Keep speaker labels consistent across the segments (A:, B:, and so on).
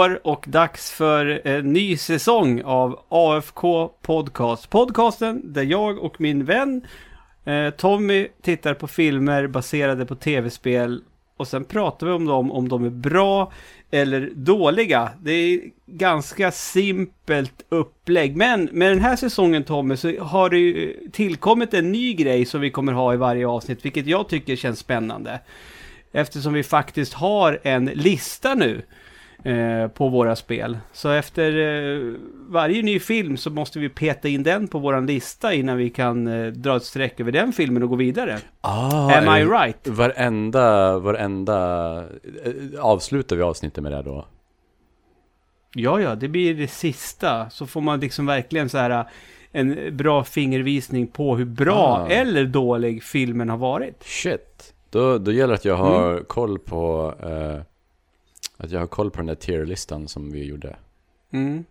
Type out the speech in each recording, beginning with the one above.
A: år och dags för en ny säsong av AFK Podcast. Podcasten där jag och min vän eh, Tommy tittar på filmer baserade på tv-spel och sen pratar vi om dem om de är bra eller dåliga. Det är ganska simpelt upplägg. Men med den här säsongen Tommy så har det ju tillkommit en ny grej som vi kommer ha i varje avsnitt, vilket jag tycker känns spännande. Eftersom vi faktiskt har en lista nu eh, på våra spel. Så efter eh, varje ny film så måste vi peta in den på våran lista innan vi kan eh, dra ett streck över den filmen och gå vidare.
B: Ah,
A: Am I
B: är-
A: right?
B: Varenda, varenda, eh, avslutar vi avsnittet med det då?
A: Ja, ja, det blir det sista. Så får man liksom verkligen så här en bra fingervisning på hur bra
B: Ah.
A: eller dålig filmen har varit.
B: Shit! Då, då gäller det att jag har koll på, eh, att jag har koll på den där tierlistan som vi gjorde.
A: Mm.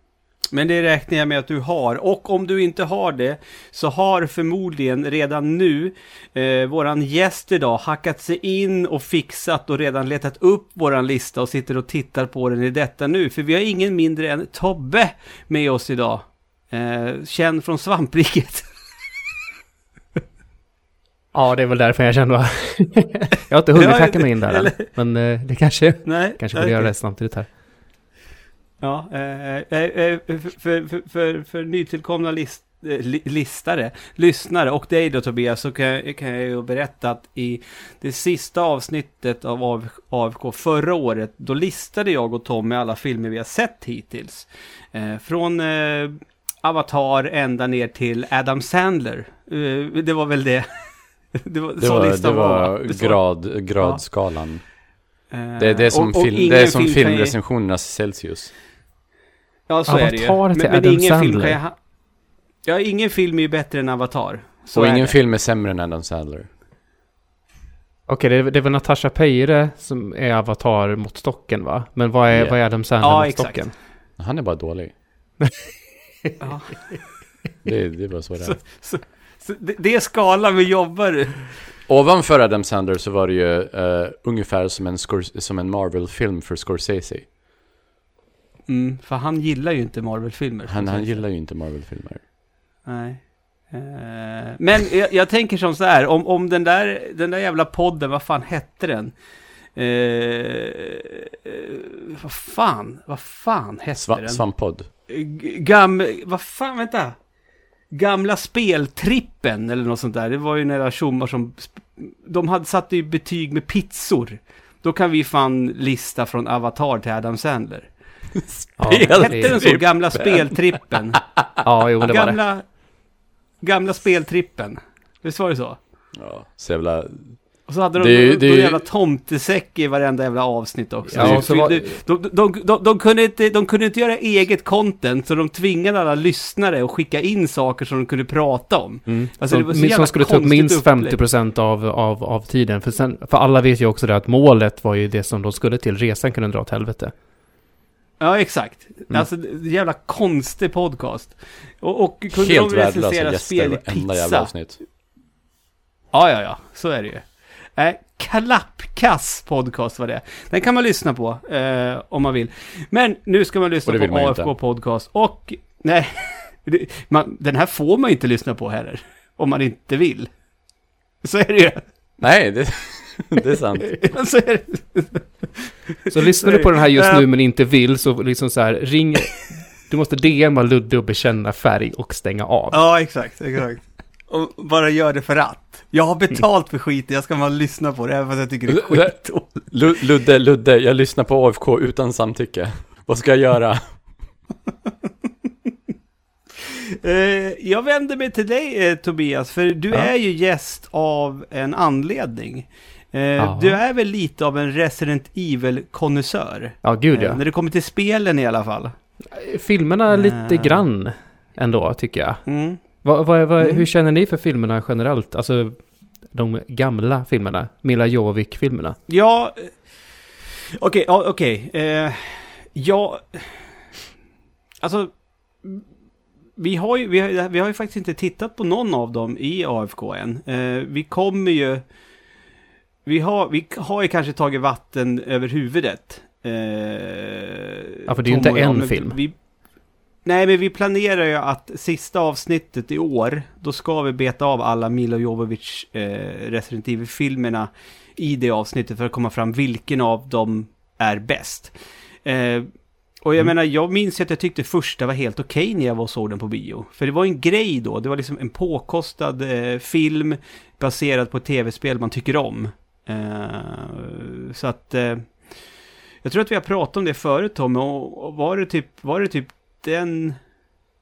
A: Men det räknar jag med att du har. Och om du inte har det så har förmodligen redan nu eh, våran gäst idag hackat sig in och fixat och redan letat upp våran lista och sitter och tittar på den i detta nu. För vi har ingen mindre än Tobbe med oss idag. Eh, känd från svampriket.
C: Ja, det är väl därför jag kände att jag har inte hunnit hacka mig in där
A: eller-
C: Men eh, det kanske,
A: Nej,
C: kanske borde göra det samtidigt här.
A: Ja, eh, eh, för, för, för, för nytillkomna list, li, listare, lyssnare och dig då Tobias så kan, jag- kan jag ju berätta att i det sista avsnittet av AF- AFK förra året då listade jag och Tommy alla filmer vi har sett hittills. Från Avatar ända ner till Adam Sandler. Det var väl det. Det var,
B: Det
A: så
B: var, det var
A: Det så-
B: grad, gradskalan.
A: Eh,
B: Det, det är som,
A: och- och
B: film, det är som
A: film
B: filmrecensionernas Celsius.
A: Ja, så är det ju.
C: Avatar till Adam
A: ingen film
C: Sandler.
A: kan jag ha... Ja, ingen film är ju bättre än Avatar. Så
B: och
A: är
B: ingen
A: det.
B: film är sämre än Adam Sandler.
C: Okej, det, är- det är väl Natasha Peire som är avatar mot stocken va? Men vad är,
B: Ja.
C: vad är Adam Sandler
A: Ja,
C: mot
A: exakt.
C: stocken?
B: Han är bara dålig.
A: Ja.
B: Det, det är bara så det är.
A: Så det, det är skalan vi jobbar
B: Ovanför Adam Sandler så var det ju eh, ungefär som en, som en Marvel-film för Scorsese.
A: mm, För han gillar ju inte Marvel-filmer.
B: Han, han gillar ju inte Marvel-filmer.
A: Nej. Eh, Men jag, jag tänker som så här, om, om den, där, den där jävla podden, vad fan hette den? Eh, eh, vad fan, vad fan hette
B: Sva,
A: den?
B: Svamppodd.
A: Gam... Vad fan, vänta. Gamla speltrippen eller något sånt där. Det var ju några tjommar som... De hade satt ju betyg med pizzor. Då kan vi fan lista från Avatar till Adam Sandler. Hette den så? Gamla speltrippen?
C: Ja, jo, det var det.
A: gamla... Gamla speltrippen. Visst var det så?
B: Ja, så jävla...
A: Och så hade de
B: Det
A: någon
B: det ju-
A: jävla tomtesäck i varenda jävla avsnitt också.
C: Ja, så var-
A: de, de, de, de, kunde inte, de kunde inte göra eget content, så de tvingade alla lyssnare att skicka in saker som de kunde prata om.
C: Mm.
A: Alltså, det var så
C: som,
A: jävla
C: som skulle ta upp minst
A: upplägg.
C: 50% av, av, av tiden. För, sen, för alla vet ju också det att målet var ju det som de skulle till. Resan kunde dra åt helvete.
A: Ja, exakt.
C: Mm.
A: Alltså, det är en jävla konstig podcast. Och, och kunde
B: Helt
A: de recensera spel i pizza?
B: avsnitt.
A: Ja, ja, ja. Så är det ju. Eh, klappkass podcast var det. Den kan man lyssna på eh, om man vill. Men nu ska man lyssna på AFK podcast och... Nej, man, den här får man inte lyssna på heller. Om man inte vill. Så är det ju.
B: Nej, det, det är sant.
A: Så är det.
C: Så lyssnar du på den här just nu men inte vill så liksom så här, ring... Du måste DMa Ludde och bekänna färg och stänga av.
A: Ja, exakt, exakt. Och bara gör det för att. Jag har betalt för skiten, jag ska bara lyssna på det, även fast jag tycker det är skit.
B: Lu- Ludde, Ludde, jag lyssnar på AFK utan samtycke. Vad ska jag göra?
A: Eh, jag vänder mig till dig eh, Tobias, för du
C: Ja.
A: är ju gäst av en anledning. Eh,
C: Ja.
A: du är väl lite av en Resident Evil-konnässör?
C: Ja, gud
A: Eh,
C: ja.
A: när det kommer till spelen i alla fall.
C: Filmerna lite
A: Eh.
C: grann ändå, tycker jag.
A: Mm.
C: Vad, vad, vad,
A: Mm.
C: Hur känner ni för filmerna generellt? Alltså, de gamla filmerna. Mila Jovovik-filmerna.
A: Ja, eh, okej, ja, okej. Eh, ja, alltså, vi har, ju, vi, har, vi har ju faktiskt inte tittat på någon av dem i AFK än. Eh, vi kommer ju, vi har, vi har ju kanske tagit vatten över huvudet Eh,
C: Ja, för det är ju inte en film.
A: Vi, nej, men vi planerar ju att sista avsnittet i år, då ska vi beta av alla Milo Jovovich eh, Resident Evil-filmerna i det avsnittet för att komma fram vilken av dem är bäst. Eh, och jag
C: Mm.
A: menar, jag minns ju att jag tyckte första var helt okej när jag var och såg den på bio. För det var en grej då, det var liksom en påkostad eh, film baserad på ett tv-spel man tycker om. Eh, så att... Eh, jag tror att vi har pratat om det förut Tom, och, och var det typ, var det typ den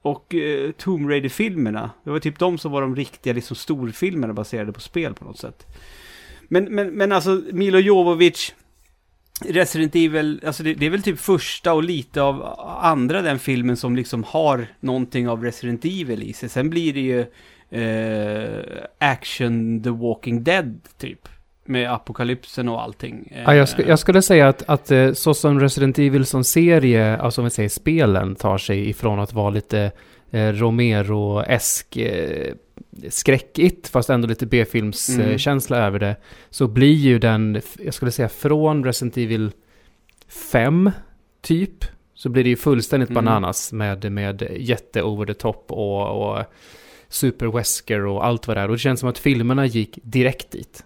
A: och eh, Tomb Raider-filmerna. Det var typ de som var de riktiga liksom storfilmerna baserade på spel på något sätt. Men, men, men alltså Milo Jovovich, Resident Evil, alltså det, det är väl typ första och lite av andra den filmen som liksom har någonting av Resident Evil i sig. Sen blir det ju eh, action The Walking Dead typ. Med apokalypsen och allting.
C: Ja, jag, sk- jag skulle säga att, att eh, så som Resident Evil som serie, alltså om vi säger spelen, tar sig ifrån att vara lite eh, Romero-esk eh, skräckigt, fast ändå lite B-filmskänsla
A: Mm.
C: eh, över det, så blir ju den, jag skulle säga från Resident Evil 5, typ, så blir det ju fullständigt
A: Mm.
C: bananas med, med jätte over the top och, och super Wesker och allt vad det är. Och det känns som att filmerna gick direkt dit.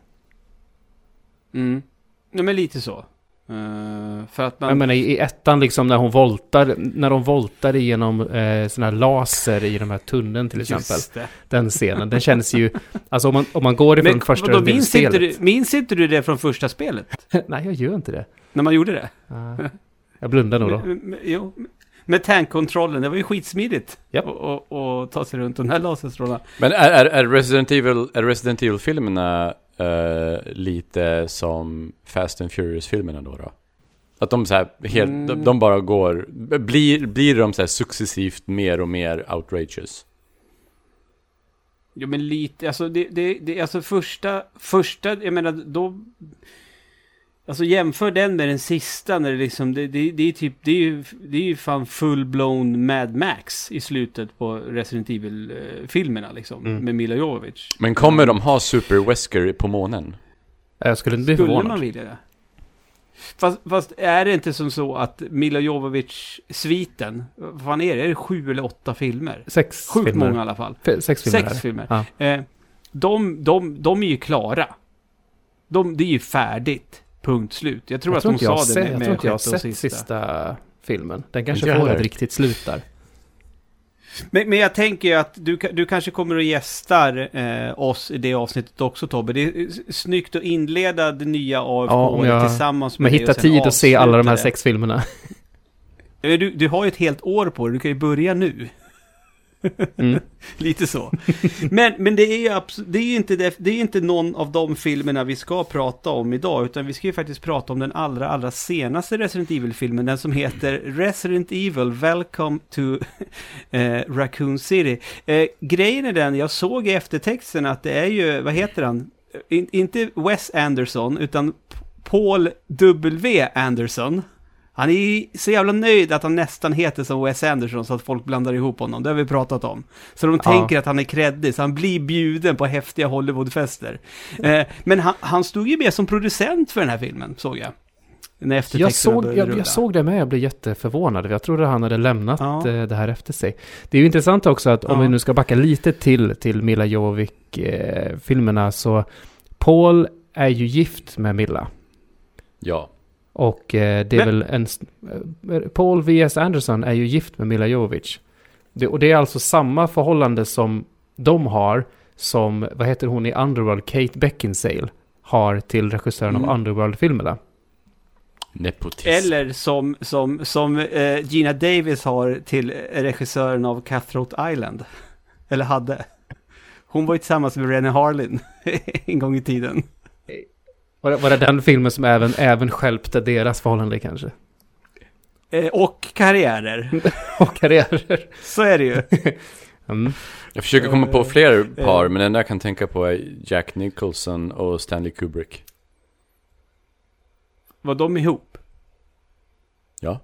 A: Mm. Ja, men lite så. Eh, för att man...
C: Jag menar i ettan liksom när hon voltar, när de voltar igenom eh, sån här laser i de här tunneln till exempel. Den scenen, den känns ju, alltså om man, om man går ifrån
A: Men
C: första
A: vadå, minns, inte
C: spelet.
A: du, minns inte du det från första spelet?
C: Nej, jag gör inte det.
A: När man gjorde det?
C: Ah, jag blundar nog då.
A: Med, jo, med tankkontrollen, det var ju skitsmidigt.
C: Japp.
A: Och, och, och ta sig runt den här laserstrålen.
B: Men är, är, är Resident Evil, eh, lite som Fast and Furious-filmerna då, då? Att de så här helt,
A: Mm.
B: de, de bara går, blir, blir de så här successivt mer och mer outrageous?
A: Jo men lite, alltså det, det, det alltså första, första, jag menar då... Alltså jämför den med den sista när det liksom, det, det, det är typ, det är ju, det är ju fan full-blown Mad Max i slutet på Resident Evil-filmerna liksom.
C: Mm.
A: Med Mila Jovovich.
B: Men kommer de ha Super Wesker på månen?
C: Jag skulle inte bli
A: Skulle
C: förvånad.
A: man vilja det? Fast, fast är det inte som så att Mila Jovovich-sviten, vad fan är det? Är det sju eller åtta filmer?
C: Sex
A: Sjukt
C: filmer.
A: många i alla fall.
C: F- Sex filmer.
A: Sex filmer.
C: Ja.
A: Eh, de, de, de är ju klara. De, det är ju färdigt. Punkt slut. Jag tror
C: Jag
A: att
C: tror
A: de
C: inte jag
A: sa det
C: sett,
A: med,
C: jag tror inte jag har
A: och
C: sett
A: sista.
C: sista filmen. Den kanske får ett riktigt slut där.
A: Men, men jag tänker ju att du, du kanske kommer att gästar eh, oss i det avsnittet också Tobbe. Det är snyggt att inleda det nya
C: Ja,
A: AFK
C: om jag-
A: tillsammans
C: Men
A: med det
C: hitta
A: och
C: tid att se alla de här sex filmerna.
A: Men Du, du har ju ett helt år på dig, du kan ju börja nu.
C: Mm.
A: Lite så. Men, men det är ju det är inte, det, det är inte någon av de filmerna vi ska prata om idag, utan vi ska ju faktiskt prata om den allra, allra senaste Resident Evil-filmen, den som heter Resident Evil Welcome to eh, Raccoon City. Eh, grejen är den, jag såg i eftertexten att det är ju, vad heter han? In, inte Wes Anderson, utan Paul W. Anderson. Han är ju så jävla nöjd att han nästan heter som Wes Anderson så att folk blandar ihop honom. Det har vi pratat om. Så de
C: Ja.
A: tänker att han är kreddig, så han blir bjuden på häftiga Hollywoodfester. Eh, men han, han stod ju med som producent för den här filmen, såg jag. När
C: Jag såg, jag, jag såg det med, jag blev jätteförvånad. Jag trodde han hade lämnat
A: Ja.
C: eh, det här efter sig. Det är ju intressant också att om
A: Ja.
C: vi nu ska backa lite till, till Mila Jovovich-filmerna så Paul är ju gift med Milla.
B: Ja.
C: Och eh, det är
A: Men-
C: väl en... s- eh, Paul V.S. Anderson är ju gift med Mila Jovovich. Det, och det är alltså samma förhållande som de har som, vad heter hon i Underworld, Kate Beckinsale, har till regissören
A: Mm.
C: av Underworld-filmerna.
B: Nepotism.
A: Eller som, som, som eh, Gina Davis har till regissören av Cutthroat Island. Eller hade. Hon var ju tillsammans med Rennie Harlin en gång i tiden.
C: Var det, var det den filmen som även, även skälpte deras förhållande kanske?
A: Eh, och karriärer.
C: Och karriärer.
A: Så är det ju.
C: Mm.
B: Jag försöker komma på
A: Eh,
B: fler par,
A: eh.
B: men den enda jag kan tänka på är Jack Nicholson och Stanley Kubrick.
A: Var de ihop?
B: Ja.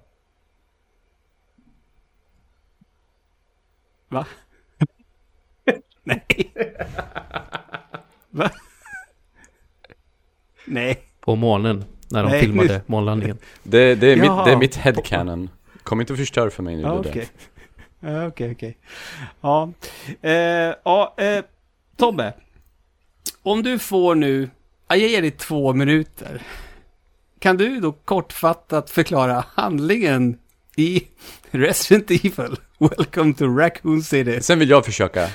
A: Va? Nej. Va? Nej.
C: På månen. När de
A: Nej,
C: filmade
A: nu-
C: månlandningen.
B: Det, det, är mitt, det är mitt headcanon. Kom inte och förstör för mig nu.
A: Ja, okej. Ja, Okej, okej. Ja, eh, ja eh, Tobbe. Om du får nu, ja, jag ger dig två minuter. Kan du då kortfattat förklara handlingen i Resident Evil? Welcome to Raccoon City.
B: Sen vill jag försöka.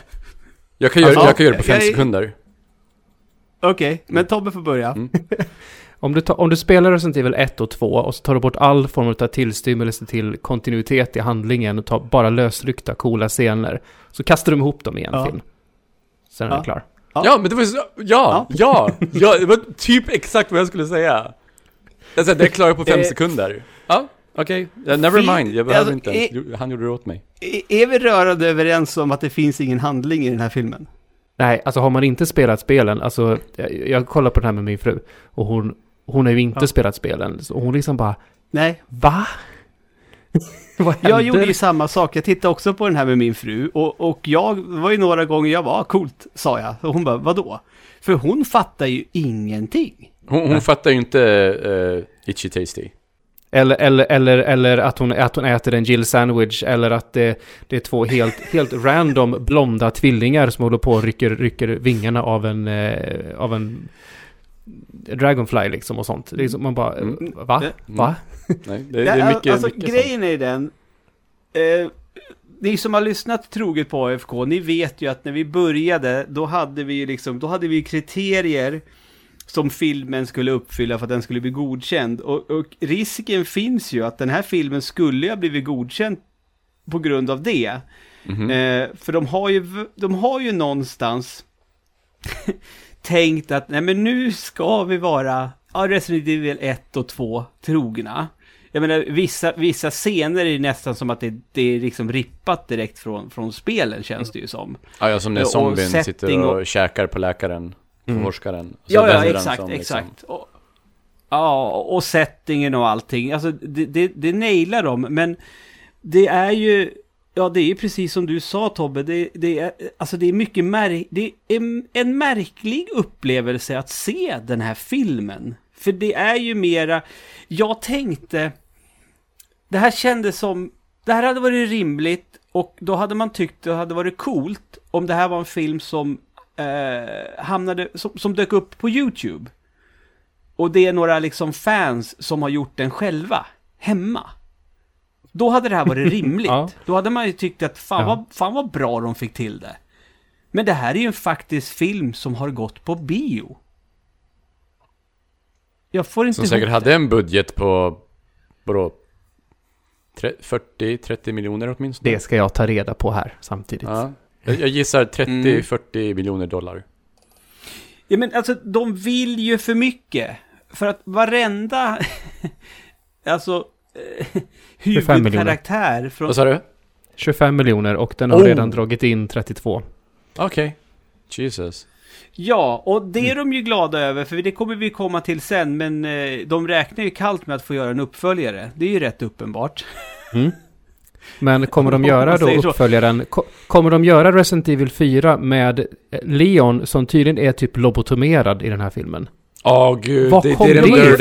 B: Jag kan göra,
A: Alltså,
B: jag kan göra det på fem
A: jag-
B: sekunder.
A: Okej, men Tobbe får börja.
B: Mm.
C: Om du, tar, om du spelar Resident Evil 1 och 2 och så tar du bort all form av tillstymmelse till kontinuitet i handlingen och tar bara lösryckta coola scener. Så kastar de ihop dem i en
A: Ja.
C: film. Sen är
A: Ja.
C: det klar.
A: Ja.
B: Ja, men det var så, ja, ja, ja, det var typ exakt vad jag skulle säga. Alltså, det klarar jag på fem
A: Eh,
B: sekunder. Ja, okej. Ja, never mind, jag behöver
A: alltså,
B: inte. Du- Han gjorde det åt mig.
A: Är- Är vi rörande överens om att det finns ingen handling i den här filmen?
C: Nej, alltså har man inte spelat spelen, alltså jag, jag kollar på det här med min fru och hon, hon har ju inte
A: Ja.
C: spelat spelen. Så hon liksom bara,
A: Nej,
C: va? Vad
A: Jag gjorde ju samma sak. Jag tittade också på den här med min fru. Och, och jag var ju några gånger jag var coolt, sa jag. Och hon bara, vadå? För hon fattar ju ingenting.
B: Hon, hon fattar ju inte uh, Itchy Tasty.
C: Eller, eller, eller, eller att, hon, att hon äter en Jill sandwich eller att det, det är två helt, helt random blonda tvillingar som håller på och rycker, rycker vingarna av en, eh, av en Dragonfly liksom och sånt. Det är som man bara,
B: Mm.
C: va?
A: Det-
C: Va?
B: Nej, det, det är mycket,
A: alltså,
B: mycket sånt.
A: grejen är den. Eh, ni som har lyssnat troget på AFK, ni vet ju att när vi började, då hade vi ju liksom, då hade vi kriterier som filmen skulle uppfylla för att den skulle bli godkänd. Och, och risken finns ju att den här filmen skulle ha blivit godkänd på grund av det.
B: Mhm.
A: Eh, för de har ju, de har ju någonstans tänkt att nej men nu ska vi vara ja, Resident Evil 1 och 2 trogna. Jag menar, vissa, vissa scener är nästan som att det, det är liksom rippat direkt från, från spelen, känns det ju som.
B: Ja, ja, som när zombien sitter och,
A: och-
B: käkar på läkaren,
C: Mm.
B: forskaren. Så
A: Ja, ja, exakt,
B: som liksom-
A: exakt. Och, ja, och settingen och allting. Alltså, det, det, det nailar de, men det är ju... Ja, det är ju precis som du sa Tobbe, det, det, är, alltså det är mycket märk, det är en, en märklig upplevelse att se den här filmen. För det är ju mera, jag tänkte, det här kändes som, det här hade varit rimligt och då hade man tyckt det hade varit coolt om det här var en film som eh, hamnade, som, som dök upp på YouTube. Och det är några liksom fans som har gjort den själva, hemma. Då hade det här varit rimligt.
C: Ja.
A: Då hade man ju tyckt att fan,
C: Ja.
A: vad, fan vad bra de fick till det. Men det här är ju en faktisk film som har gått på bio. Jag får inte
B: Som säkert hade en budget på, vadå? 40-30 miljoner åtminstone?
C: Det ska jag ta reda på här samtidigt.
B: Ja. Jag, jag gissar
A: Mm.
B: 30-40 miljoner dollar.
A: Ja men alltså de vill ju för mycket. För att varenda, alltså, eh,
C: 25 miljoner.
A: huvudkaraktär från...
B: Vad sa du?
C: 25 miljoner och den har
B: Oh.
C: redan dragit in 32.
B: Okej. Jesus.
A: Ja, och det
C: Mm.
A: är de ju glada över, för det kommer vi komma till sen, men eh, de räknar ju kallt med att få göra en uppföljare. Det är ju rätt uppenbart.
C: Mm. Men kommer de göra då uppföljaren, ko- kommer de göra Resident Evil 4 med eh, Leon som tydligen är typ lobotomerad i den här filmen?
B: Åh gud,
C: Var
B: they
C: kom det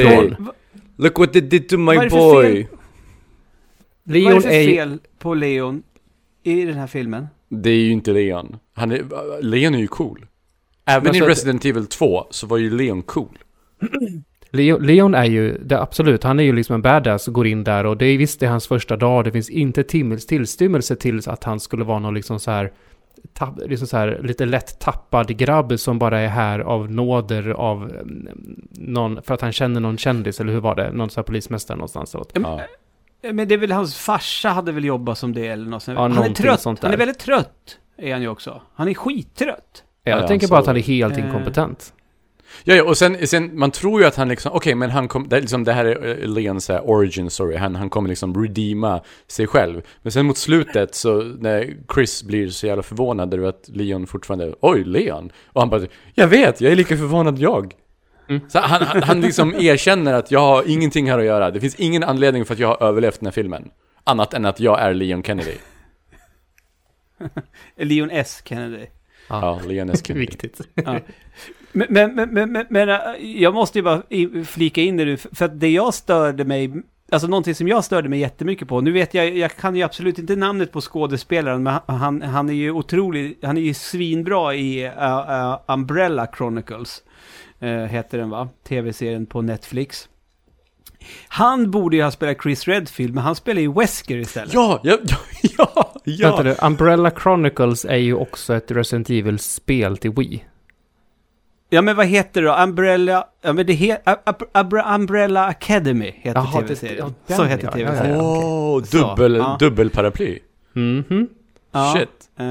C: ifrån?
A: Va-
B: Look what they did to my
A: Vad
B: boy.
A: fel? Vad är
C: Leon
A: det för fel på Leon i den här filmen?
B: Det är ju inte Leon. Han är, Leon är ju cool. Även i Resident Evil 2 så var ju Leon cool.
C: Leo, Leon är ju, det, absolut, han är ju liksom en badass och går in där och det är visst det är hans första dag, det finns inte timmels tillstymmelse till att han skulle vara någon liksom så här, tapp, liksom så här lite lätt tappad grabb som bara är här av nåder av mm, någon, för att han känner någon kändis, eller hur var det? Någon så här polismästare någonstans. Eller?
B: Ja.
A: Eh, Men det är väl hans farsa hade väl jobbat som det eller något sånt.
C: Ja,
A: han är trött.
C: sånt
A: Han är väldigt trött. Är han ju också. Han är skittrött.
C: Jag
B: Ja,
C: tänker bara att han är helt
A: Eh.
C: inkompetent.
B: Ja, ja, och sen, sen, man tror ju att han liksom, okej, men han kom, det, liksom, det här är eh, Leons eh, origin story, han, han kommer liksom redeema sig själv. Men sen mot slutet så, när Chris blir så jävla förvånad över att Leon fortfarande, oj, Leon? Och han bara, jag vet, jag är lika förvånad jag.
C: Mm.
B: Så han, han, han liksom erkänner att jag har ingenting här att göra, det finns ingen anledning för att jag har överlevt den här filmen. Annat än att jag är Leon Kennedy.
A: Leon S. Kennedy.
B: Ja. Kennedy.
C: Viktigt.
A: Ja. Men, men, men, men, men, äh, jag måste ju bara flika in det nu, för att det jag störde mig, alltså någonting som jag störde mig jättemycket på, nu vet jag, jag kan ju absolut inte namnet på skådespelaren, men han, han är ju otrolig, han är ju svinbra i uh, uh, Umbrella Chronicles, uh, heter den va? Tv-serien på Netflix. Han borde ju ha spelat Chris Redfield, men han spelar ju Wesker istället.
B: Ja, ja, ja, ja,
C: Vänta nu, Umbrella Chronicles är ju också ett Resident Evil-spel till Wii.
A: Ja men vad heter det då? Umbrella, ja men det heter, Umbrella Academy heter
C: Jaha, det-
A: tv-serien.
C: ja,
A: Så heter
C: ja, ja,
A: tv-serien.
C: ja.
B: Åh,
A: Så,
B: dubbel,
A: ja.
B: dubbelparaply.
C: Mhm.
A: Ja,
B: Shit.
A: eh,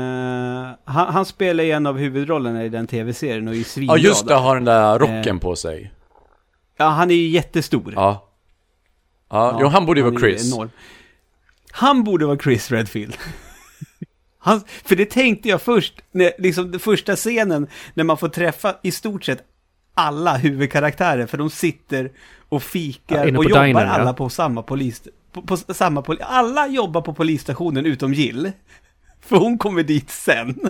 A: han, han spelar ju en av huvudrollerna i den tv-serien och är svinbra
B: Ja, just det, har den där rocken
A: Eh.
B: på sig.
A: Ja, han är ju jättestor.
B: Ja. Ja, jo, han borde ju vara Chris.
A: enorm. Han borde vara Chris Redfield. Han, för det tänkte jag först, när, liksom den första scenen, när man får träffa i stort sett alla huvudkaraktärer, för de sitter och
C: Ja,
A: fikar
C: inne
A: och jobbar
C: dinern, ja.
A: alla på samma polis... På, på samma poli, alla jobbar på polisstationen utom Jill. För hon kommer dit sen.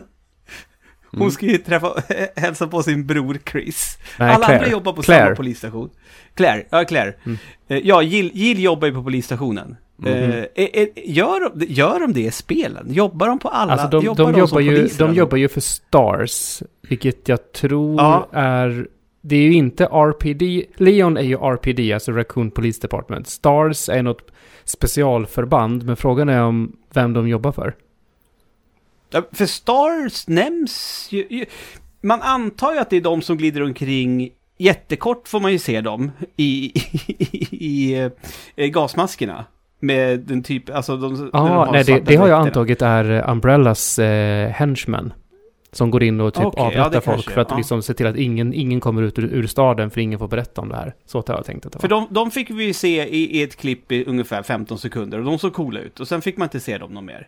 A: Hon
C: Mm.
A: ska ju träffa, hälsa på sin bror Chris.
C: Nej,
A: alla
C: Claire.
A: andra jobbar på
C: Claire.
A: samma polisstation. Claire, ja Claire.
C: Mm.
A: Eh, Ja, Jill, Jill jobbar ju på polisstationen.
C: Mm.
A: Eh, gör, de, gör de det i spelen? Jobbar de på alla?
C: Alltså de,
A: jobbar
C: de, jobbar
A: som
C: ju,
A: poliser
C: de jobbar ju för Stars, vilket jag tror
A: Ja.
C: är... Det är ju inte RPD. Leon är ju RPD, alltså Raccoon Police Department. Stars är något specialförband, men frågan är om vem de jobbar för.
A: Ja, för Stars nämns ju. Man antar ju att det är de som glider omkring Jättekort får man ju se dem i, i, i, eh, gasmaskerna. Med den typ, alltså de... när de
C: Ja,
A: har
C: nej, det, det har jag antagit är eh, Umbrellas eh, henchmen. Som går in och typ
A: ja,
C: avrättar
A: det
C: folk
A: kanske,
C: för att
A: ja.
C: liksom se till att ingen, ingen kommer ut ur, ur staden för ingen får berätta om det här. Så har jag tänkt att det var.
A: För de, de fick vi se i, i ett klipp i ungefär 15 sekunder och de såg coola ut. Och sen fick man inte se dem någon mer.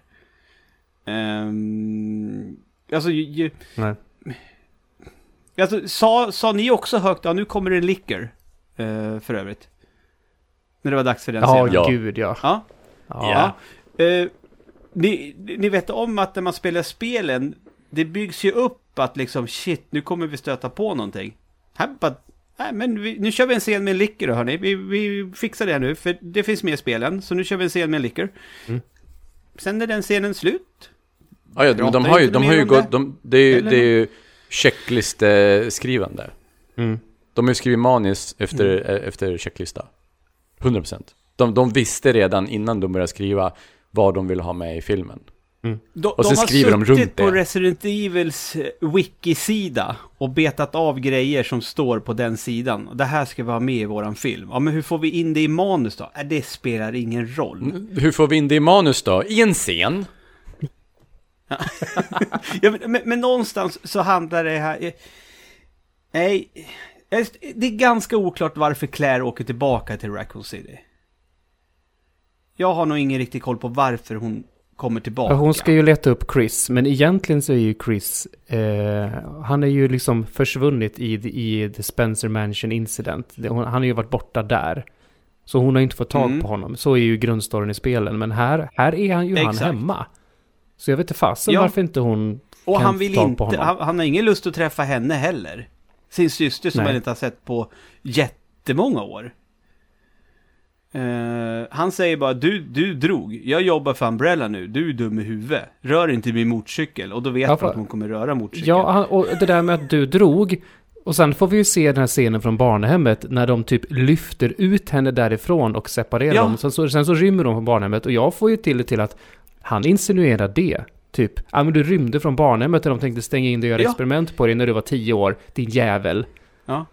A: Ehm, alltså, ju,
C: Nej.
A: alltså sa, sa ni också högt, ja nu kommer det en liquor. Uh, för övrigt. När det var dags för den
C: Ja,
A: scenen.
B: Ja.
C: gud ja.
A: Ja.
C: Ja.
A: Ja. Eh, ni, ni vet om att när man spelar spelen, det byggs ju upp att liksom shit, nu kommer vi stöta på någonting. Här bara, nej men vi, nu kör vi en scen med en då hörni. Vi, vi fixar det nu, för det finns med i spelen. Så nu kör vi en scen med en liquor.
C: Mm.
A: Sen är den scenen slut.
B: Ja, ja, de
A: Pratar
B: har ju, de har ju gått,
A: det?
B: de, det är ju,
A: Eller
B: det är ju checklisteskrivande.
C: Mm.
B: De har ju skrivit manus efter,
A: Mm.
B: eh, efter checklista. 100%. De, de visste redan innan de började skriva vad de ville ha med i filmen.
A: De,
B: Och så
A: de har
B: skriver de runt
A: på
B: det.
A: Resident Evils eh, wiki-sida och betat av grejer som står på den sidan. Det här ska vi ha med i våran film. Ja, men hur får vi in det i manus då? Äh, det spelar ingen roll.
B: Mm, Hur får vi in det i manus då? I en scen?
A: Ja, men, men, men någonstans så handlar det här... eh, Nej, det är ganska oklart varför Claire åker tillbaka till Raccoon City. Jag har nog ingen riktig koll på varför hon kommer tillbaka.
C: Ja, Hon ska ju leta upp Chris, men egentligen så är ju Chris, eh, han är ju liksom försvunnit i, i The Spencer Mansion Incident. Han har ju varit borta där. Så hon har inte fått tag
A: Mm.
C: på honom. Så är ju grundstoryn i spelen. Men här, här är han ju han
A: Exakt.
C: hemma. Så jag vet inte fasen
A: Ja.
C: varför inte hon
A: Och
C: kan
A: han vill
C: tag på
A: inte,
C: honom.
A: han, han har ingen lust att träffa henne heller. Sin syster som
C: Nej.
A: han inte har sett på jättemånga år. Eh, han säger bara, du, du drog, jag jobbar för Umbrella nu, du är dum i huvudet. Rör inte min motorcykel. Och då vet
C: Ja,
A: man att hon kommer röra motorcykeln.
C: Ja, han, och det där med att du drog. Och sen får vi ju se den här scenen från barnhemmet när de typ lyfter ut henne därifrån och separerar
A: Ja.
C: dem. Sen så, sen så rymmer de från barnhemmet och jag får ju till det till att han insinuerar det. Typ, ja men du rymde från barnhemmet när de tänkte stänga in dig och göra
A: Ja.
C: experiment på dig när du var tio år, din jävel.
A: Ja.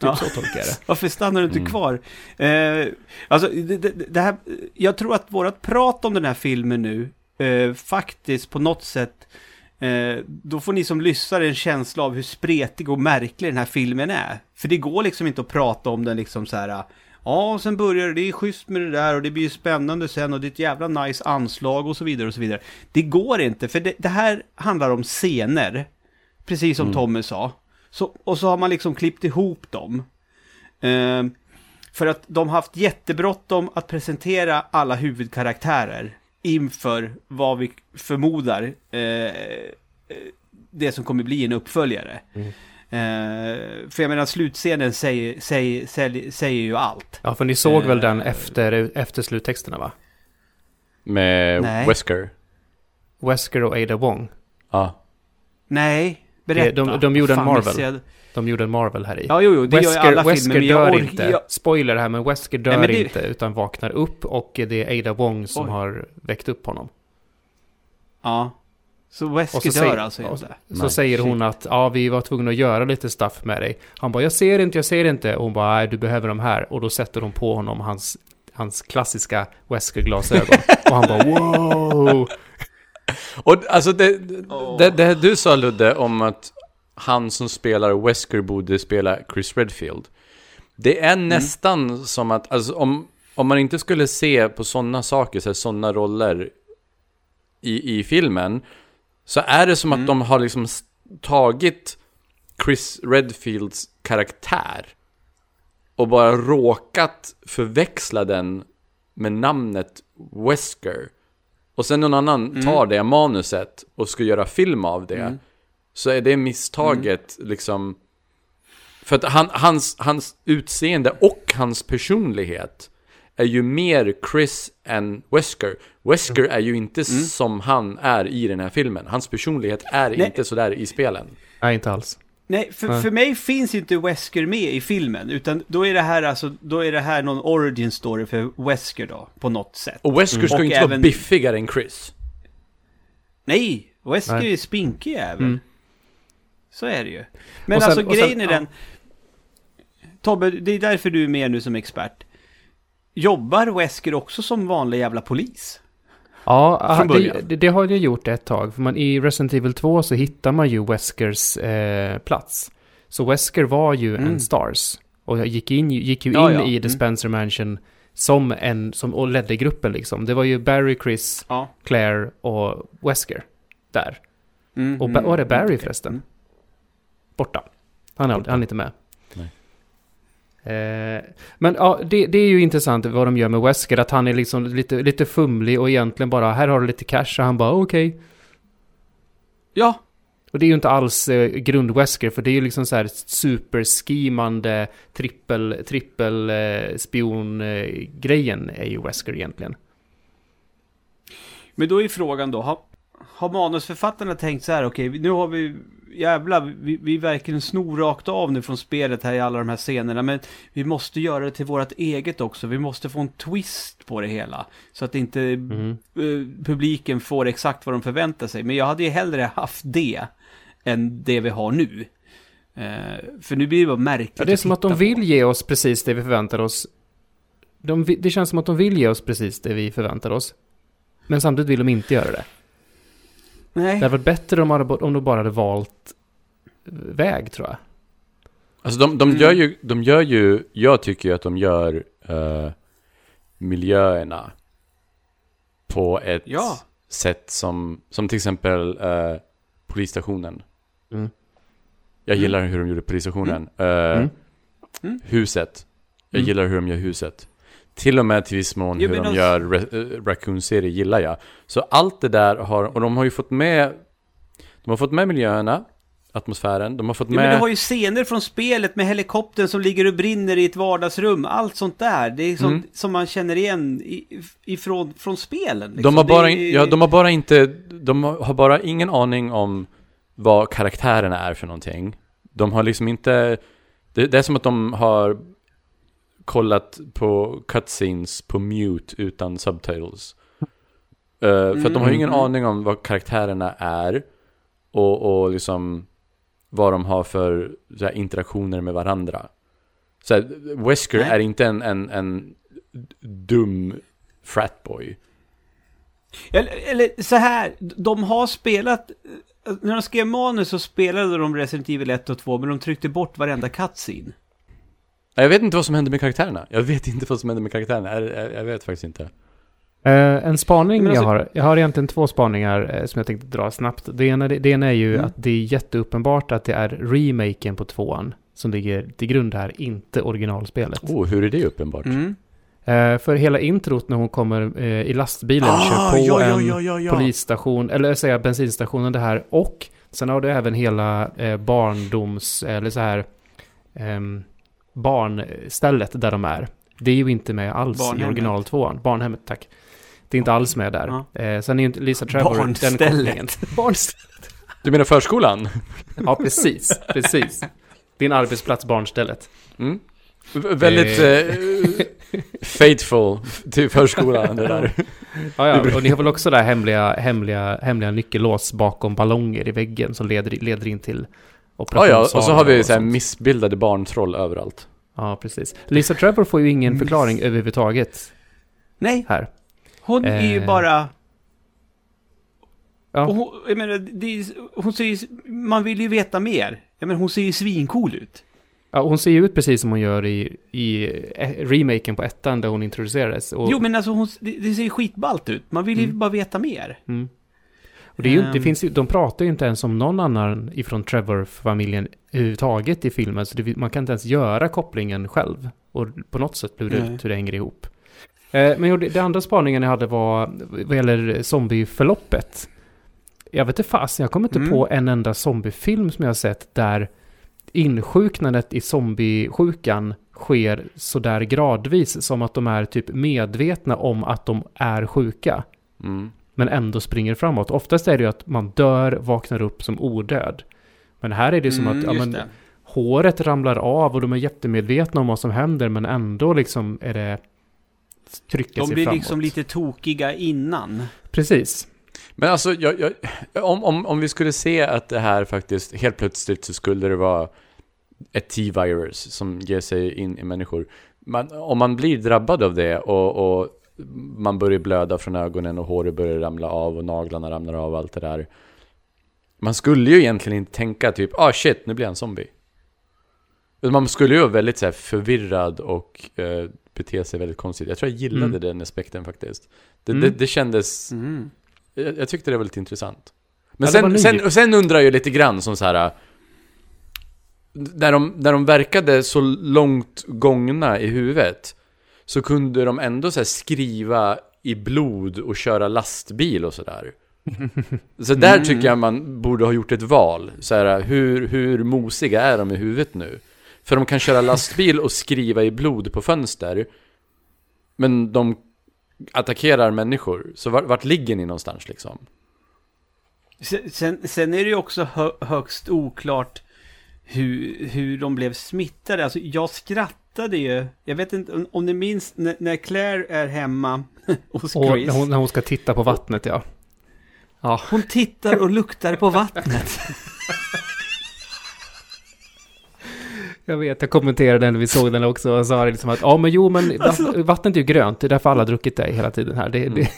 C: Typ
A: Ja.
C: så tolkar jag det.
A: Varför stannar du inte
B: Mm.
A: kvar? Eh, alltså, det, det, det här, jag tror att vårat prat om den här filmen nu, eh, faktiskt på något sätt, eh, då får ni som lyssnar en känsla av hur spretig och märklig den här filmen är. För det går liksom inte att prata om den liksom så här, ja, och sen börjar det, det är schysst med det där och det blir spännande sen och det är ett jävla nice anslag och så vidare och så vidare. Det går inte, för det, det här handlar om scener, precis som
B: Mm.
A: Tommy sa. Så, och så har man liksom klippt ihop dem. Eh, för att de har haft jättebråttom att presentera alla huvudkaraktärer inför vad vi förmodar eh, eh, det som kommer bli en uppföljare.
C: Mm.
A: Eh, för jag menar slutscenen säger, säger, säger, säger ju allt.
C: Ja, för ni såg väl
A: Eh.
C: den efter, efter sluttexterna va?
B: Med
A: Nej.
B: Wesker.
C: Wesker och Ada Wong.
B: Ja.
A: Nej, berätta.
C: De- de gjorde en Marvel.
A: jag-
C: De gjorde en Marvel här i.
A: Ja, jo, jo, det gör ju alla
C: Wesker
A: filmer. Men jag
C: dör
A: orkar...
C: inte.
A: Jag,
C: Spoiler här, men Wesker dör
A: Nej, men det-
C: inte utan vaknar upp och det är Ada Wong som
A: Oj.
C: har väckt upp honom.
A: ja. Så
C: Och
A: Wesker
C: så
A: dör
C: säger-
A: alltså inte?
C: Så
B: Nej,
C: säger hon att ja, vi var tvungna att göra lite stuff med dig. Han bara, jag ser inte, jag ser inte. Och hon bara, nej, du behöver de här. Och då sätter hon på honom hans, hans klassiska Wesker-glasögon. och han bara, wow!
B: Och alltså det,
A: Åh.
B: det, det du sa Ludde om att han som spelar Wesker borde spela Chris Redfield. Det är nästan som att, alltså om, om man inte skulle se på sådana saker, så sådana roller i, i filmen, så är det som att de har liksom tagit Chris Redfields karaktär och bara råkat förväxla den med namnet Wesker. Och sen någon annan tar det manuset och ska göra film av det. Så är det misstaget liksom... För att han, hans, hans utseende och hans personlighet är ju mer Chris än Wesker. Wesker är ju inte som han är i den här filmen. Hans personlighet är
A: Nej.
B: inte sådär i spelen.
C: Nej, inte alls.
A: Nej, för,
C: Nej.
A: för mig finns inte Wesker med i filmen. Utan då är det här alltså, då är det här någon origin story för Wesker då, på något sätt.
B: Och Wesker ska ju inte vara
A: även-
B: biffigare än Chris.
A: Nej, Wesker
C: Nej.
A: är spinkig jävel.
C: Mm.
A: Så är det ju. Men
C: sen-
A: alltså
C: och sen-
A: grejen är
C: ja.
A: den... Tobbe, det är därför du är med nu som expert. Jobbar Wesker också som vanlig jävla polis?
C: Ja, det, det, det har jag gjort ett tag. För man, i Resident Evil 2 så hittar man ju Weskers eh, plats. Så Wesker var ju
A: Mm.
C: en Stars. Och gick, in, gick ju
A: Ja,
C: in
A: ja.
C: i The
A: Mm.
C: Spencer Mansion som en, som, och ledde gruppen liksom. Det var ju Barry, Chris,
A: Ja.
C: Claire och Wesker. Där.
A: Mm,
C: Och ba- var det Barry
A: okej.
C: förresten?
A: Mm.
C: Borta. Han är, han är inte med. Eh, men ja, det, det är ju intressant vad de gör med Wesker. Att han är liksom lite, lite fumlig och egentligen bara, här har du lite cash. Och han bara, okej.
A: Ja,
C: Och det är ju inte alls eh, grund-Wesker, för det är ju liksom så här superskimande trippel, trippel eh, spion eh, grejen är ju Wesker egentligen.
A: men då är frågan då, har, har manusförfattarna tänkt så här, okej, nu har vi, jävlar, vi, vi verkligen snor rakt av nu från spelet här i alla de här scenerna, men vi måste göra det till vårt eget också, vi måste få en twist på det hela, så att inte
C: Mm.
A: eh, publiken får exakt vad de förväntar sig. Men jag hade ju hellre haft det, än det vi har nu. Eh, för nu blir det bara märkligt
C: Ja, det är som att de
A: titta
C: vill
A: på.
C: ge oss precis det vi förväntar oss. De, det känns som att de vill ge oss precis det vi förväntar oss. Men samtidigt vill de inte göra det. Det
A: Nej.
C: hade varit bättre om, de hade, om de bara hade valt väg, tror jag.
B: Alltså de, de,
A: Mm.
B: gör ju, de gör ju, jag tycker ju att de gör eh, miljöerna på ett
A: Ja.
B: sätt som, som till exempel eh, polisstationen.
C: Mm.
B: Jag
A: Mm.
B: gillar hur de gjorde polisstationen. Eh,
C: Mm.
A: Mm.
B: Huset. Jag
C: Mm.
B: gillar hur de gör huset. Till och med till viss mån
A: Jo,
B: hur de gör Ra- eh, Raccoon-serie gillar jag. Så allt det där har, och de har ju fått med, de har fått med miljöerna, atmosfären, de har fått
A: Ja, men du
B: med...
A: har ju scener från spelet med helikoptern som ligger och brinner i ett vardagsrum. Allt sånt där. Det är sånt
B: Mm.
A: som man känner igen ifrån från spelen. Liksom.
B: De har, bara,
A: är-
B: ja, de har bara inte, de har bara ingen aning om vad karaktärerna är för någonting. De har liksom inte, det, det är som att de har kollat på cutscenes på mute utan subtitles. Eh, för att de har ju ingen
A: Mm.
B: aning om vad karaktärerna är och, och liksom vad de har för här, interaktioner med varandra. Så här, Wesker
A: Nej.
B: är inte en, en, en dum fratboy.
A: Eller, eller så här, de har spelat... När de skrev manus så spelade de Resident Evil 1 och 2, men de tryckte bort varenda cutscene.
B: Jag vet inte vad som hände med karaktärerna. Jag vet inte vad som hände med karaktärerna. Jag, vet faktiskt inte.
C: Eh, en spaning
A: alltså-
C: jag har. Jag har egentligen två spaningar eh, som jag tänkte dra snabbt. Det ena, det, det ena är ju
A: Mm.
C: att det är jätteuppenbart att det är remaken på tvåan som ligger till grund här, inte originalspelet.
B: Oh, hur är det uppenbart?
A: Mm.
C: Eh, för hela introt när hon kommer i lastbilen,
B: Ah,
C: kör på
B: ja, ja,
C: en
B: ja, ja, ja.
C: polisstation, eller säga bensinstationen det här, och Sen har du även hela barndoms, eller så här, ehm, barnstället där de är. Det är ju inte med alls i
A: Barnhemmet.
C: original tvåan. Barnhemmet, tack. Det är inte alls med där.
A: Ja.
C: Eh, sen är ju inte Lisa Trevor den
A: Barnstället.
C: kopplingen. Barnstället.
B: Du menar förskolan?
C: Ja, precis. Precis. Din arbetsplats, barnstället.
B: Mm. Väldigt eh, faithful till förskolan det där.
C: Ja, ja, och ni har väl också där hemliga, hemliga, hemliga nyckellås bakom ballonger i väggen som leder, leder in till
B: Ja,
C: operationssalen.
B: ja, och så har vi så här missbildade barntroll överallt.
C: Ja, precis. Lisa Trevor får ju ingen
A: Miss-
C: förklaring överhuvudtaget
A: Nej,
C: här.
A: hon är ju
C: Eh.
A: bara...
C: Ja.
A: Och hon, jag menar, det är, hon ser ju, man vill ju veta mer. Jag menar, hon ser ju svincool ut.
C: Ja, hon ser ju ut precis som hon gör i, i eh, remaken på ettan där hon introducerades. Och,
A: Jo, men alltså hon, det, det ser ju skitballt ut. Man vill ju
C: Mm.
A: bara veta mer.
C: mm. Och det, är ju, det
A: Ehm.
C: finns ju, de pratar ju inte ens om någon annan ifrån Trevor-familjen överhuvudtaget i filmen. Så det, man kan inte ens göra kopplingen själv. Och på något sätt lura
A: Nej.
C: ut hur det hänger ihop. Eh, men det, det andra spaningen jag hade var vad gäller zombieförloppet. Jag vet inte fasen, jag kommer inte
A: Mm.
C: på en enda zombiefilm som jag har sett där insjuknandet i zombiesjukan sker sådär gradvis som att de är typ medvetna om att de är sjuka
B: Mm.
C: Men ändå springer framåt. Oftast är det ju att man dör, vaknar upp som odöd. Men här är det som
A: Mm,
C: att ja, men,
A: det.
C: håret ramlar av och de är jättemedvetna om vad som händer men ändå liksom är det trycker
A: De
C: sig
A: blir
C: framåt.
A: liksom lite tokiga innan.
C: Precis.
B: Men alltså, jag, jag, om, om, om vi skulle se att det här faktiskt, helt plötsligt så skulle det vara ett T-virus som ger sig in i människor. Man, om man blir drabbad av det och, och man börjar blöda från ögonen och håret börjar ramla av och naglarna ramlar av och allt det där. Man skulle ju egentligen inte tänka typ, ah shit, nu blir jag en zombie. Man skulle ju vara väldigt så här, förvirrad och eh, bete sig väldigt konstigt. Jag tror jag gillade
C: Mm.
B: den aspekten faktiskt. Det,
C: Mm.
B: det, det kändes
A: Mm.
B: jag, jag tyckte det var lite intressant. Men
C: Ja,
B: sen, sen, och sen undrar jag lite grann som så här. När de, när de verkade så långt gångna i huvudet så kunde de ändå så skriva i blod och köra lastbil och sådär. Så där
A: Mm.
B: tycker jag man borde ha gjort ett val. Så här, hur, hur mosiga är de i huvudet nu? För de kan köra lastbil och skriva i blod på fönster. Men de attackerar människor. Så vart, vart ligger ni någonstans liksom?
A: Sen, sen, är det ju också hö, högst oklart hur, hur de blev smittade. Alltså jag skrattade ju. Jag vet inte om, ni minns när, när Claire är hemma hos
C: Och
A: Chris.
C: när hon, när hon ska titta på vattnet, ja. Ja,
A: Hon tittar och luktar på vattnet.
C: jag vet. Jag kommenterade den när vi såg den också och sa det liksom att ja, men jo, men
A: Alltså-
C: vattnet är ju grönt. Det är därför alla har druckit det hela tiden här. Det, det,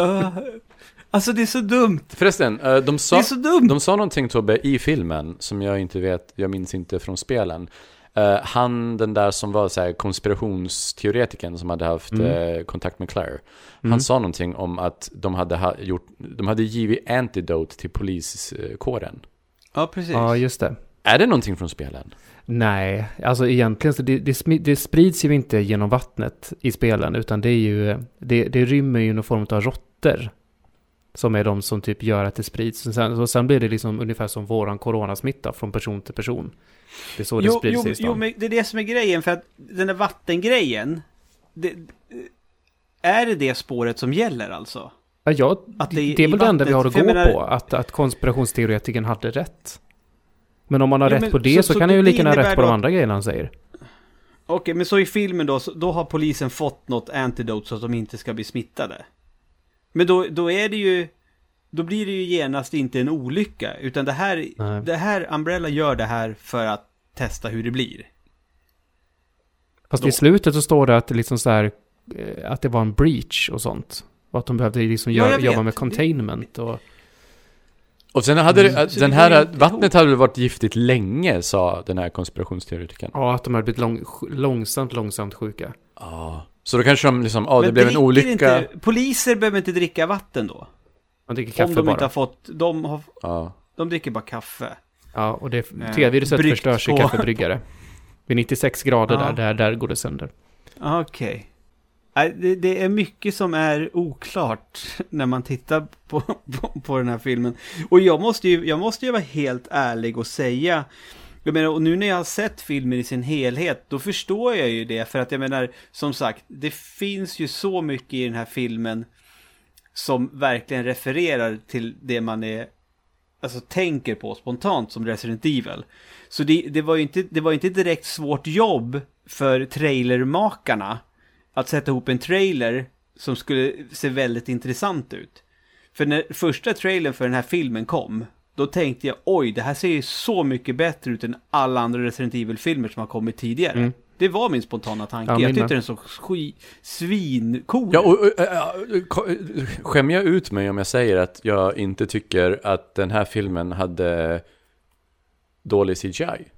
A: Uh, alltså det är så dumt.
B: Förresten, eh, de
A: Det
B: sa,
A: är så dumt.
B: de sa någonting Tobbe i filmen som jag inte vet, jag minns inte från spelen. Eh, han, den där som var så här konspirationsteoretikern som hade haft
C: Mm.
B: eh, kontakt med Claire.
C: Mm.
B: Han sa någonting om att de hade, ha, gjort, de hade givit antidote till poliskåren.
A: Ja, precis.
C: ja, just det.
B: Är det någonting från spelen?
C: Nej, alltså egentligen så det, det, det sprids ju inte genom vattnet i spelen, utan det är ju, det, det rymmer ju någon form av råttor. Som är de som typ gör att det sprids. Och sen, och sen blir det liksom ungefär som våran coronasmitta från person till person. Det är så det
A: Jo,
C: sprids
A: jo,
C: i stan.
A: jo, men det är det som är grejen. För att den där vattengrejen. Det, är det det spåret som gäller alltså?
C: ja, ja,
A: att det
C: det,
A: är
C: är väl det enda vi har att gå
A: menar-
C: på. Att, att konspirationsteoretikern hade rätt. Men om man har
A: Jo,
C: rätt
A: men
C: på det
A: så-
C: så,
A: så
C: kan han ju
A: det
C: lika gärna rätt på de andra grejerna han säger.
A: Okej, men så i filmen då, då har polisen fått något antidote så att de inte ska bli smittade. Men då, då är det ju... Då blir det ju genast inte en olycka, utan det här,
C: Nej.
A: det här, Umbrella gör det här för att testa hur det blir.
C: Fast
A: Då.
C: i slutet så står det att det liksom så här, eh, att det var en breach och sånt. Och att de behövde liksom
A: Ja,
C: jobba med containment och...
B: Och sen hade
C: Mm.
B: det, den här, vattnet hade varit giftigt länge, sa den här konspirationsteoretikern.
C: Ja, att de hade blivit lång, långsamt, långsamt sjuka.
B: Ja. Så då kanske de liksom, ja det
A: Men
B: blev en
A: dricker
B: olycka.
A: Inte, poliser behöver inte dricka vatten då.
C: Man dricker kaffe
A: om de
C: bara.
A: inte har fått... De, har,
B: Ja.
A: de dricker bara kaffe.
C: Ja, och det,
A: Eh,
C: T-viruset
A: bryggt
C: förstörs i kaffebryggare. Vid 96 grader
A: Ja.
C: där, där, där går det sönder.
A: Okej. Nej, det, det är mycket som är oklart när man tittar på, på, på den här filmen. Och jag måste, ju, jag måste ju vara helt ärlig och säga, jag menar, och nu när jag har sett filmen i sin helhet, då förstår jag ju det. För att jag menar, som sagt, det finns ju så mycket i den här filmen som verkligen refererar till det man är, alltså tänker på spontant som Resident Evil. Så det, det var ju inte, det var inte direkt svårt jobb för trailermakarna att sätta ihop en trailer som skulle se väldigt intressant ut. För när första trailern för den här filmen kom, då tänkte jag oj, det här ser ju så mycket bättre ut än alla andra Resident Evil-filmer som har kommit tidigare.
C: Mm.
A: Det var min spontana tanke.
C: Ja,
A: jag tyckte den såg svincool
B: Ja, och, och, äh, äh, ko- skämmer jag ut mig om jag säger att jag inte tycker att den här filmen hade dålig CGI?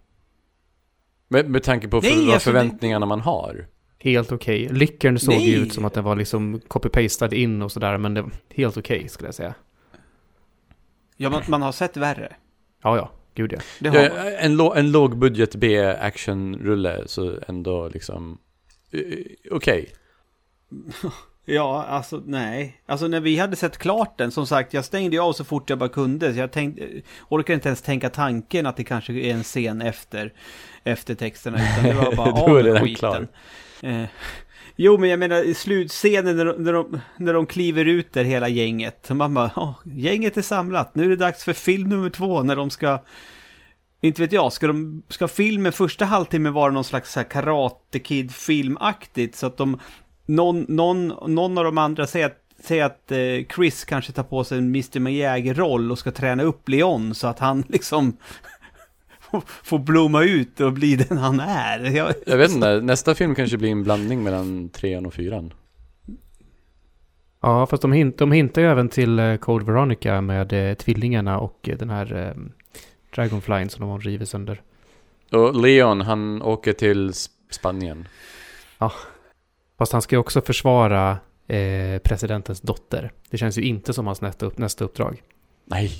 B: Med, med tanke på för,
A: Nej,
B: vad
A: alltså det-
B: förväntningarna man har.
C: Helt okej. Lickern såg ju
A: Nej.
C: ut som att den var liksom copy-pastad in och sådär, men det var helt okej skulle jag säga.
A: Ja, man, man har sett värre.
C: Ja, ja. Gud ja.
A: Det har
B: Ja, en, lå, en lågbudget B-action-rulle, så ändå liksom... eh, Okej.
A: Ja, alltså nej. Alltså när vi hade sett klart den, som sagt, jag stängde av så fort jag bara kunde. Så jag tänkte, orkade inte ens tänka tanken att det kanske är en scen efter, efter texterna. Utan det var bara
B: Då
A: av
B: är
A: med
B: den
A: skiten.
B: klar.
A: Eh, jo, men jag menar i slutscenen när de, när, de, när de kliver ut där hela gänget. Man bara, oh, gänget är samlat. Nu är det dags för film nummer två när de ska... Inte vet jag, ska, de, ska filmen första halvtimmen vara någon slags så här Karate Kid-filmaktigt? Så att de, någon, någon, någon av de andra säger att, säger att eh, Chris kanske tar på sig en Mr. Miyagi-roll och ska träna upp Leon så att han liksom får- får blomma ut och bli den han är. Jag,
B: Jag vet inte, nästa film kanske blir en blandning mellan trean och fyran.
C: Ja, fast de, hint, de hintar ju även till eh, Code Veronica med eh, tvillingarna och eh, den här eh, Dragonflyn som de river sönder.
B: Och Leon, han åker till Spanien.
C: Fast han ska ju också försvara eh, presidentens dotter. Det känns ju inte som hans nästa, upp, nästa uppdrag.
B: Nej,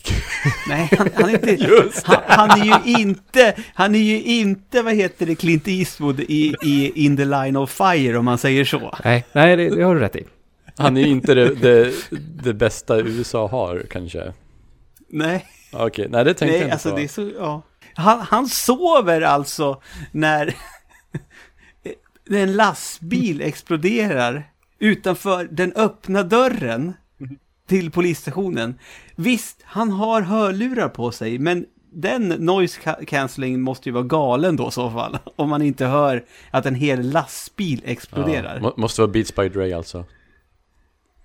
A: nej, han, han är inte...
B: just
A: Han, han är ju inte, han är ju inte, vad heter det, Clint Eastwood i, i In the Line of Fire om man säger så.
C: Nej, nej det, det har du rätt i.
B: Han är inte det, det, det bästa USA har kanske.
A: Nej,
B: Okej, nej det tänkte jag
A: nej
B: inte
A: alltså
B: på.
A: det är så, ja. Han, han sover alltså när, när en lastbil exploderar utanför den öppna dörren till polisstationen. Visst, han har hörlurar på sig, men den noise ca- cancelling måste ju vara galen då i så fall. Om man inte hör att en hel lastbil exploderar.
B: Ja, må- måste vara Beats by Dre alltså.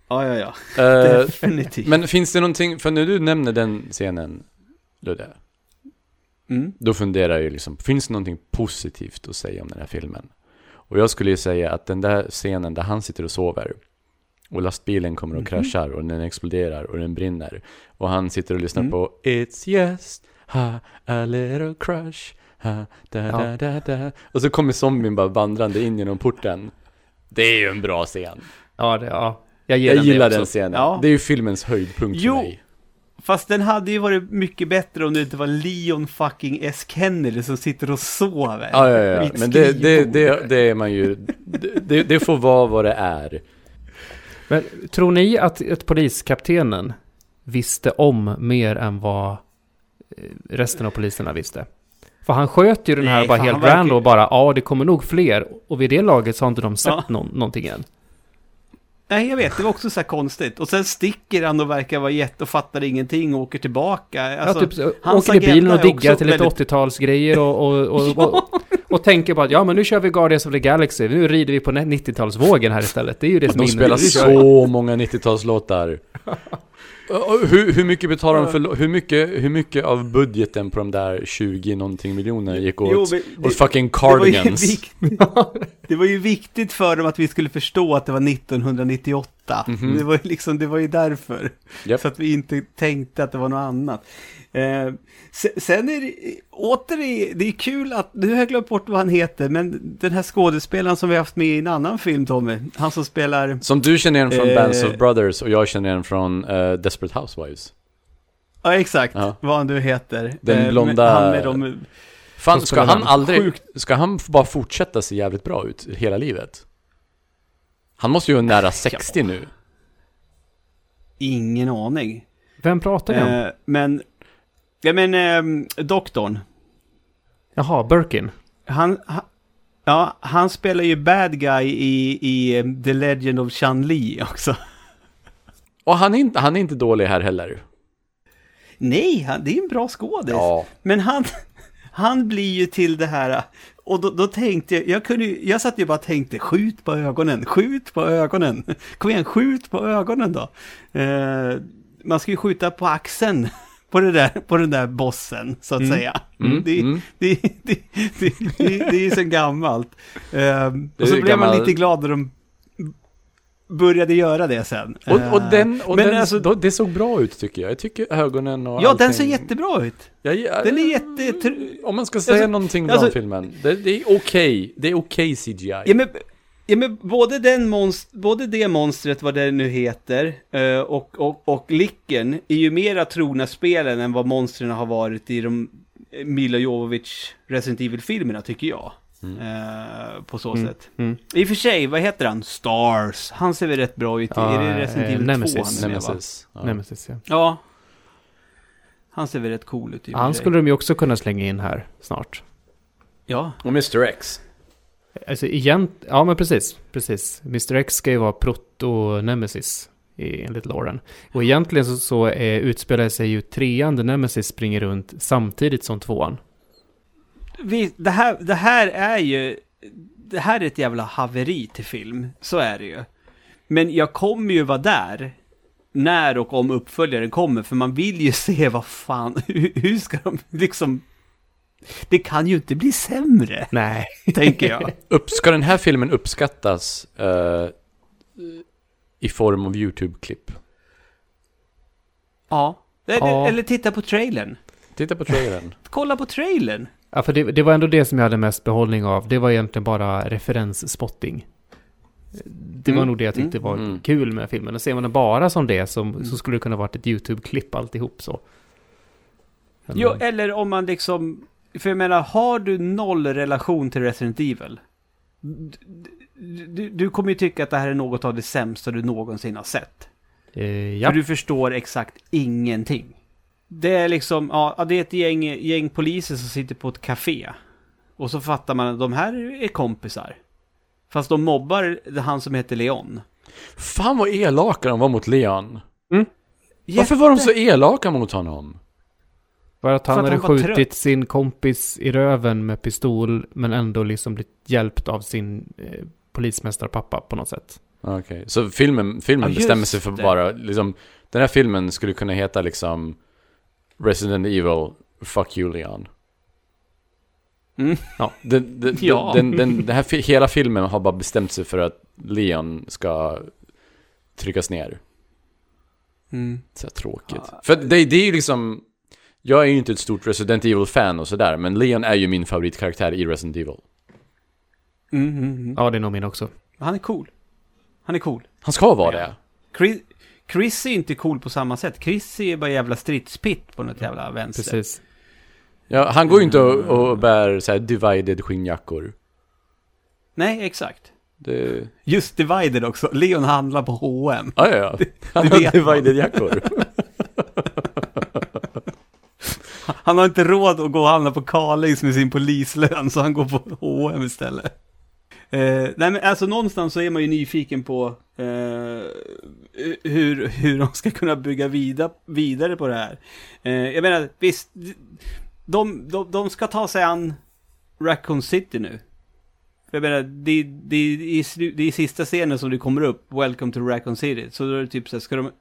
A: Ja, ja, ja.
B: Eh,
A: Definitivt.
B: men finns det någonting, för när du nämner den scenen, Ludde,
A: Mm.
B: då funderar jag ju liksom, finns det någonting positivt att säga om den här filmen? Och jag skulle ju säga att den där scenen där han sitter och sover, och lastbilen kommer och
A: Mhm.
B: kraschar och den exploderar och den brinner, och han sitter och lyssnar
A: Mm.
B: på It's just ha, a little crush, ha, da,
C: Ja.
B: da, da, da. Och så kommer zombien bara vandrande in genom porten. Det är ju en bra scen.
C: Ja, det, ja. Jag,
B: Jag
C: den
B: gillar den scenen.
A: Ja.
B: Det är ju filmens höjdpunkt
A: Jo.
B: för mig.
A: Fast den hade ju varit mycket bättre om det inte var Leon fucking S. Kennedy som sitter och sover.
B: Ja, ja, ja. Men det, det, det, det är man ju... Det, det får vara vad det är.
C: Men tror ni att, att poliskaptenen visste om mer än vad eh, resten av poliserna visste? För han sköt ju den här
A: Nej,
C: bara helt
A: verkar-
C: random och bara ja, det kommer nog fler. Och vid det laget så har inte de sett
A: Ja.
C: någon, någonting än.
A: Nej, jag vet, det var också så här konstigt. Och sen sticker han och verkar vara jätte och fattar ingenting och åker tillbaka. Alltså,
C: ja, typ åker i bilen och diggar till lite
A: väldigt-
C: 80-talsgrejer och, och, och, och, och, tänker på att ja, men nu kör vi Guardians of the Galaxy. Nu rider vi på 90-talsvågen här istället. Det är ju det som
B: De spelar så många 90-talslåtar. Och Hur, hur mycket betalar de för... Hur mycket, hur mycket av budgeten på de där 20 någonting miljoner gick åt,
A: Jo,
B: åt fucking
A: det var,
B: cardigans?
A: det var ju viktigt för dem att vi skulle förstå att det var 1998.
B: Mhm.
A: Det var ju liksom, det var ju därför.
B: Japp.
A: Så att vi inte tänkte att det var något annat. Eh, se- sen är det, åter är, det är kul att, nu har jag glömt bort vad han heter, men den här skådespelaren som vi haft med i en annan film, Tommy, han som spelar,
B: Som du känner igen från
A: Eh.
B: Bands of Brothers och jag känner igen från eh, Desperate Housewives.
A: ja exakt,
B: Ja.
A: vad han nu heter.
B: Den
A: Eh,
B: blonda-
A: Han med de,
B: Fan, ska han aldrig...
A: Sjukt.
B: Ska han bara fortsätta se jävligt bra ut hela livet? Han måste ju vara nära 60 nu.
A: Ingen aning.
C: Vem pratar ni om?
A: Eh, men, ja men, eh, doktorn.
C: Jaha, Birkin.
A: Han, han, ja, han spelar ju bad guy i, i eh, The Legend of Chan-Li också.
B: Och han är inte, han är inte dålig här heller.
A: Nej, han, det är en bra skådis.
B: Ja.
A: Men han, han blir ju till det här, och då, då tänkte jag, jag, kunde, jag satt ju bara och tänkte, skjut på ögonen, skjut på ögonen. Kom igen, skjut på ögonen då. Eh, man ska ju skjuta på axeln på, det där, på den där bossen, så att
C: Mm.
A: säga.
B: Mm,
A: Det,
B: mm.
A: det, det, det, det, är ju så gammalt. Eh, och så blev man
B: gammal-
A: lite glad när de började göra det sen.
B: Och, och
A: Eh,
B: den, och
A: men
B: den
A: alltså-
B: det såg bra ut tycker jag. Jag tycker ögonen och
A: Ja,
B: allting.
A: den ser jättebra ut.
B: Jag, jag,
A: Den är jätte...
B: Om man ska säga
A: Alltså-
B: någonting bra
A: alltså-
B: om filmen. Det, är okej. Det är okej CGI.
A: Ja men, ja, men både, den monst- både det monstret, vad det nu heter, eh, och, och, och Licken är ju mera trogna spelen än vad monstren har varit i de eh, Mila Jovovich Resident Evil-filmerna, tycker jag. Eh, på så
C: Mm.
A: sätt.
C: Mm.
A: I och för sig, vad heter han? Stars. Han ser väl rätt bra ut.
C: Ja,
A: är det Resident
C: eh,
A: Evil 2
C: Nemesis.
A: han är med?
B: Nemesis. Ja.
C: Nemesis, ja.
A: Ja. Han ser väl rätt cool ut i
C: Han skulle de ju också kunna slänga in här snart.
A: Ja.
B: Och Mr X.
C: Alltså egent... Ja, men precis. Precis. Mr X ska ju vara proto-Nemesis enligt Lauren. Och egentligen så, så är, utspelar sig ju trean där Nemesis springer runt samtidigt som tvåan.
A: vi, det, här, det här är ju... Det här är ett jävla haveri till film. Så är det ju. Men jag kommer ju vara där. När och om uppföljaren kommer. För man vill ju se vad fan... Hur, hur ska de liksom... Det kan ju inte bli sämre,
C: Nej.
A: tänker jag.
B: Upp, ska den här filmen uppskattas eh, i form av YouTube-klipp?
A: Ja. Eller,
C: Ja.
A: eller titta på trailern.
B: Titta på trailern.
A: Kolla på trailern.
C: Ja, för det, det var ändå det som jag hade mest behållning av. Det var egentligen bara referensspotting. Det var
A: Mm,
C: nog det jag tyckte
B: mm,
C: var
B: mm.
C: kul med filmen. Och ser man det bara som det som, så skulle det kunna varit ett YouTube-klipp alltihop så. Men-
A: Jo, eller om man liksom... För jag menar, har du noll relation till Resident Evil? Du, du, du kommer ju tycka att det här är något av det sämsta du någonsin har sett.
C: eh, ja.
A: För du förstår exakt ingenting. Det är liksom, ja, det är ett gäng, gäng poliser som sitter på ett café. Och så fattar man att de här är kompisar. Fast de mobbar han som heter Leon.
B: Fan vad elaka de var mot Leon.
C: Mm.
B: Varför var de så elaka mot honom?
C: För att han
A: För att
C: hade
A: han var
C: skjutit
A: trött.
C: sin kompis i röven med pistol, men ändå liksom blivit hjälpt av sin eh, polismästarpappa på något sätt.
B: Okej, så filmen, filmen
A: Ja,
B: bestämmer sig för
A: det.
B: bara, liksom, den här filmen skulle kunna heta liksom Resident Evil, Fuck you Leon.
A: Mm.
B: Ja, den, den,
A: Ja.
B: den, den, den här, hela filmen har bara bestämt sig för att Leon ska tryckas ner.
A: Mm.
B: Så här tråkigt.
A: Ja.
B: För det, det är ju liksom, jag är ju inte ett stort Resident Evil-fan och sådär, men Leon är ju min favoritkaraktär i Resident Evil.
A: Mm, mm, mm.
C: Ja, det är nog min också.
A: Han är cool. Han är cool.
B: Han ska vara
A: Ja.
B: det.
A: Chris, Chris är inte cool på samma sätt. Chris är bara jävla stridspitt på något jävla vänster.
C: Precis.
B: Ja, han går ju inte och, och bär så här divided skinnjackor.
A: Nej, exakt.
B: Det...
A: Just Divided också. Leon handlar på H&M.
B: Ja, ja, ja. Han
A: det
B: har
A: vet man.
B: divided jackor.
A: Han har inte råd att gå och handla på Carlings med sin polislön, så han går på H&M istället. Eh, nej men alltså någonstans så är man ju nyfiken på eh, hur, hur de ska kunna bygga vida, vidare på det här. Eh, jag menar, visst, de, de, de ska ta sig an Raccoon City nu. Jag menar, det, det, i, det är i sista scenen som det kommer upp, Welcome to Raccoon City. Så då är det typ så här, ska de...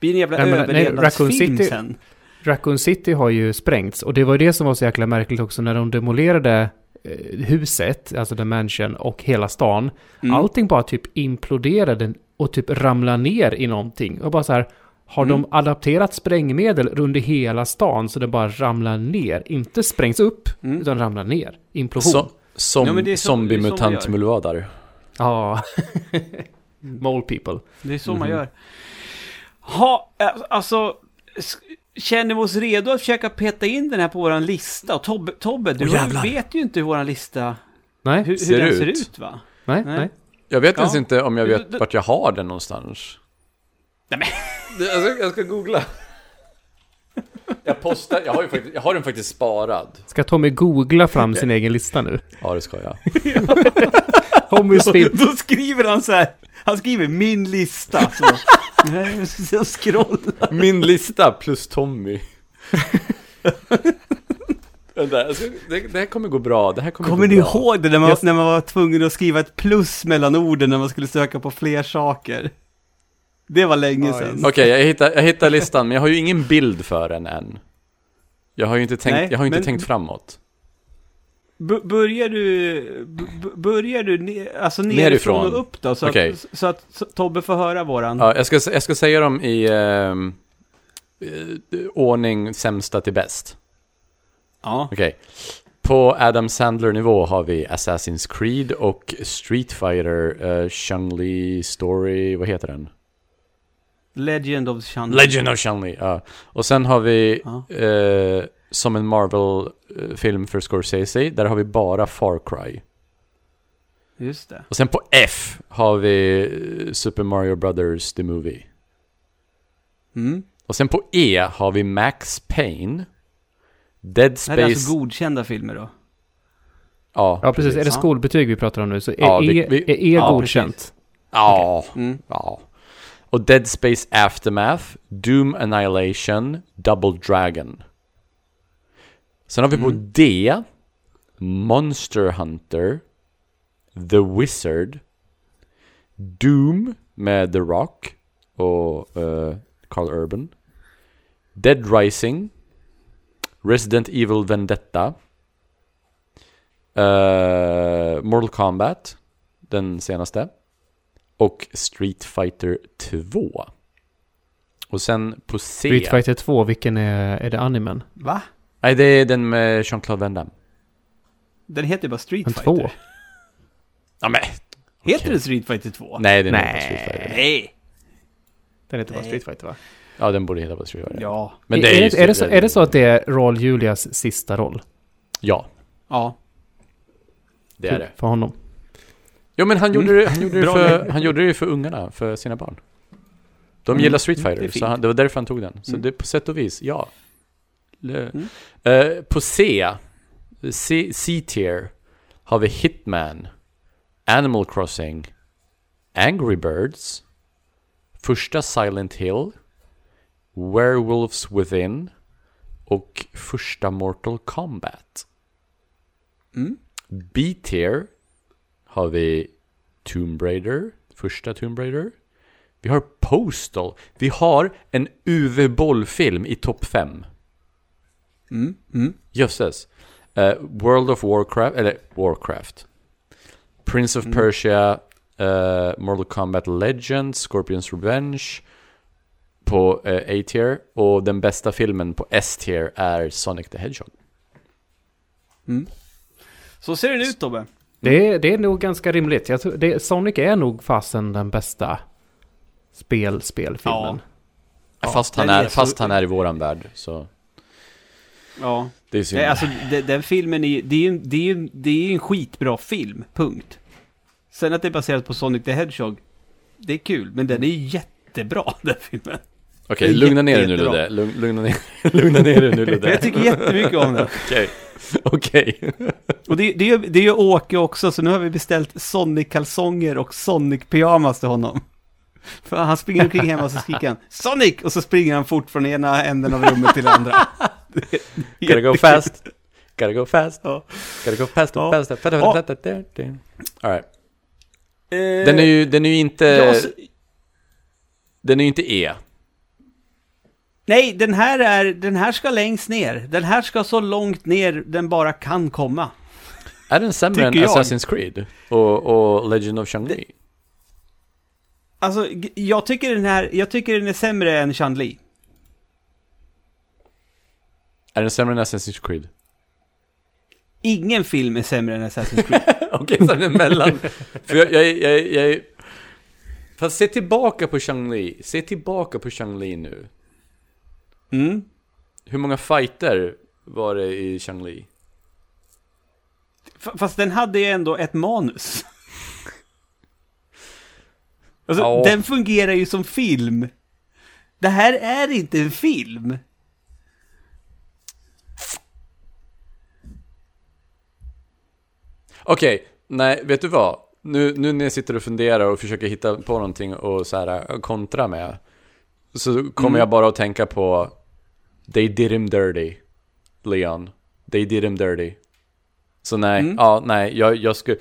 A: Blir det en jävla överlevnadsfilm sen?
C: Raccoon City har ju sprängts och det var ju det som var så jäkla märkligt också när de demolerade eh, huset, alltså The Mansion och hela stan.
A: Mm.
C: Allting bara typ imploderade och typ ramlade ner i någonting. Och bara så här, har
A: Mm.
C: de adapterat sprängmedel runt i hela stan så det bara ramlar ner? Inte sprängs upp,
A: Mm.
C: utan ramlar ner. Implosion.
B: Så, som
A: Ja,
B: zombie-mutant
A: gör.
B: mullvadar.
C: Ja. Mole people.
A: Det är så man
B: Mhm.
A: gör. Ha, ä- alltså, känner vi oss redo att försöka peta in den här på våran lista? Och Tobbe, Tobbe du
B: jävlar.
A: vet ju inte hur våran lista,
C: Nej,
A: hur, hur
B: Ser
A: den
B: ut.
A: ser ut va?
C: nej,
A: nej.
C: nej.
B: Jag vet
A: Ja.
B: ens inte om jag vet
A: du-
B: vart jag har den någonstans.
A: Nej, men.
B: Jag ska, jag ska googla. Jag postar, jag har, ju faktiskt, jag har den faktiskt sparad.
C: Ska Tommy googla fram sin egen lista nu?
B: Ja, det ska jag.
C: Film.
A: Då skriver han så här. Han skriver min lista. Så, så scrolla.
B: Min lista plus Tommy. Vänta, ska, det, det här kommer gå bra. Det här kommer,
A: Kommer
B: gå
A: ni
B: bra.
A: ihåg det när man, när man var tvungen att skriva ett plus mellan orden när man skulle söka på fler saker? Det var länge sedan.
B: Okej, jag, hittar, jag hittar listan, men jag har ju ingen bild för den än. Jag har ju inte tänkt,
A: Nej,
B: jag har inte
A: men-
B: tänkt framåt.
A: Börjar du, börjar du ne- alltså nerifrån,
B: Nerifrån.
A: och upp då? Så,
B: Okej.
A: att, så att så Tobbe får höra våran.
B: Ja, jag, ska, jag ska säga dem i ehm, eh, ordning sämsta till bäst.
A: Ja.
B: Okej. På Adam Sandler-nivå har vi Assassin's Creed och Street Fighter, uh, Chun-Li Story, vad heter den?
A: Legend of Chun.
B: Legend of Chun-Li, ja. Och sen har vi,
A: Ja.
B: eh, som en Marvel-film för Scorsese, där har vi bara Far Cry.
A: Just det.
B: Och sen på F har vi eh, Super Mario Brothers The Movie.
A: Mm.
B: Och sen på E har vi Max Payne, Dead
A: Det här är alltså
B: Space...
A: godkända filmer då?
B: Ja,
C: Ja, precis. Är det skolbetyg vi pratar om nu så är
B: Ja, vi-
C: E,
B: vi-
C: är e
B: ja,
C: godkänt.
B: Ja,
A: Mm.
B: ja. Och Dead Space Aftermath, Doom Annihilation, Double Dragon. Sen har vi på
A: Mm.
B: D, Monster Hunter, The Wizard, Doom med The Rock och eh, Carl Urban, Dead Rising, Resident Evil Vendetta, eh, Mortal Kombat, den senaste, och Street Fighter 2. Och sen på C...
C: Street Fighter 2, vilken är, är det animen?
A: Va?
B: Nej, det är den med Jean-Claude Van Damme.
A: Den heter ju bara Street
C: En
A: Fighter.
C: två?
B: Ja, men...
A: Heter
B: Okej.
A: den Street Fighter 2?
B: Nej, den
C: Nej.
B: heter Street Fighter.
A: Nej!
C: Den heter bara. Street Fighter va?
B: Ja, den borde heta bara Street Fighter.
A: Ja.
B: Men
C: är,
B: det är,
C: är, det, är, det så, är det så att det är Raul Julias sista roll?
B: Ja,
A: Ja.
B: det är det.
C: För honom.
B: Jo, men han gjorde, det- han gjorde, det
A: Bra
B: för, han gjorde det för ungarna, för sina barn. De
A: Mm,
B: gillar Street
A: mm, det är
B: Fighter, så han, det var därför han tog den. Så
A: Mm.
B: det på sätt och vis, ja.
A: Mm.
B: Eh, på C, C-tier, har vi Hitman, Animal Crossing, Angry Birds, första Silent Hill, Werewolves Within och första Mortal Kombat.
A: Mm.
B: B-tier har vi Tomb Raider, första Tomb Raider. Vi har Postal. Vi har en Uwe Boll-film i topp 5.
A: Mm. Mm.
B: Jösses. Eh, World of Warcraft, eller Warcraft. Prince of
A: Mm.
B: Persia, eh, Mortal Kombat Legends, Scorpions Revenge på eh, A-tier. Och den bästa filmen på S-tier är Sonic the Hedgehog.
A: Mm. Så ser den ut Tobbe.
C: Det är, det är nog ganska rimligt. Jag tror, det, Sonic är nog fasen den bästa spel, spelfilmen.
A: Ja,
B: fast han är,
A: är så-
B: fast han är i våran värld så
A: Ja.
B: det är synd.
A: Alltså de- den filmen är det är ju det är, det är en skitbra film, punkt. Sen att det är baserat på Sonic the Hedgehog, det är kul, men den är jättebra den filmen.
B: Okej,
A: är
B: lugna ner dig nu. Ludde. Lugn, lugna, ner, lugna ner dig nu Ludde.
A: Jag tycker jättemycket om den.
B: Okej. Okej.
A: Och det, det, är, det ju Åke också, så nu har vi beställt Sonic-kalsonger och Sonic-pyjamas till honom. För han springer omkring hemma och så skriker han Sonic! Och så springer han fort från ena änden av rummet till andra.
B: Gotta go fast. Gotta go fast.
A: Ja.
B: Gotta go fast.
A: Ja.
B: fast.
A: Ja.
B: Alright.
A: Eh,
B: Den är ju, den är ju inte,
A: ja, så-
B: den är ju inte E.
A: Nej, den här, är, den här ska längst ner. Den här ska så långt ner den bara kan komma.
B: Är den sämre än. Assassin's Creed? Och, och Legend of Shang-Chi?
A: Alltså, jag tycker den här, jag tycker den är sämre än Chan-Li.
B: Är den sämre än Assassin's Creed?
A: Ingen film är sämre än Assassin's Creed.
B: Okej, så den är mellan. För jag, jag, jag, jag... Fast se tillbaka på Shang-Li. Se tillbaka på Shang-Li nu.
A: Mm.
B: Hur många fighter var det i Shang-Li?
A: F- Fast den hade ju ändå ett manus. Alltså,
B: Ja.
A: den fungerar ju som film. Det här är inte en film.
B: Okej, nej, vet du vad? Nu, nu när jag sitter och funderar och försöker hitta på någonting och så här äh, kontra med. Så kommer
A: Mm.
B: jag bara att tänka på They did him dirty, Leon. They did him dirty. Så nej,
A: Mm.
B: ja, nej, jag, jag skulle...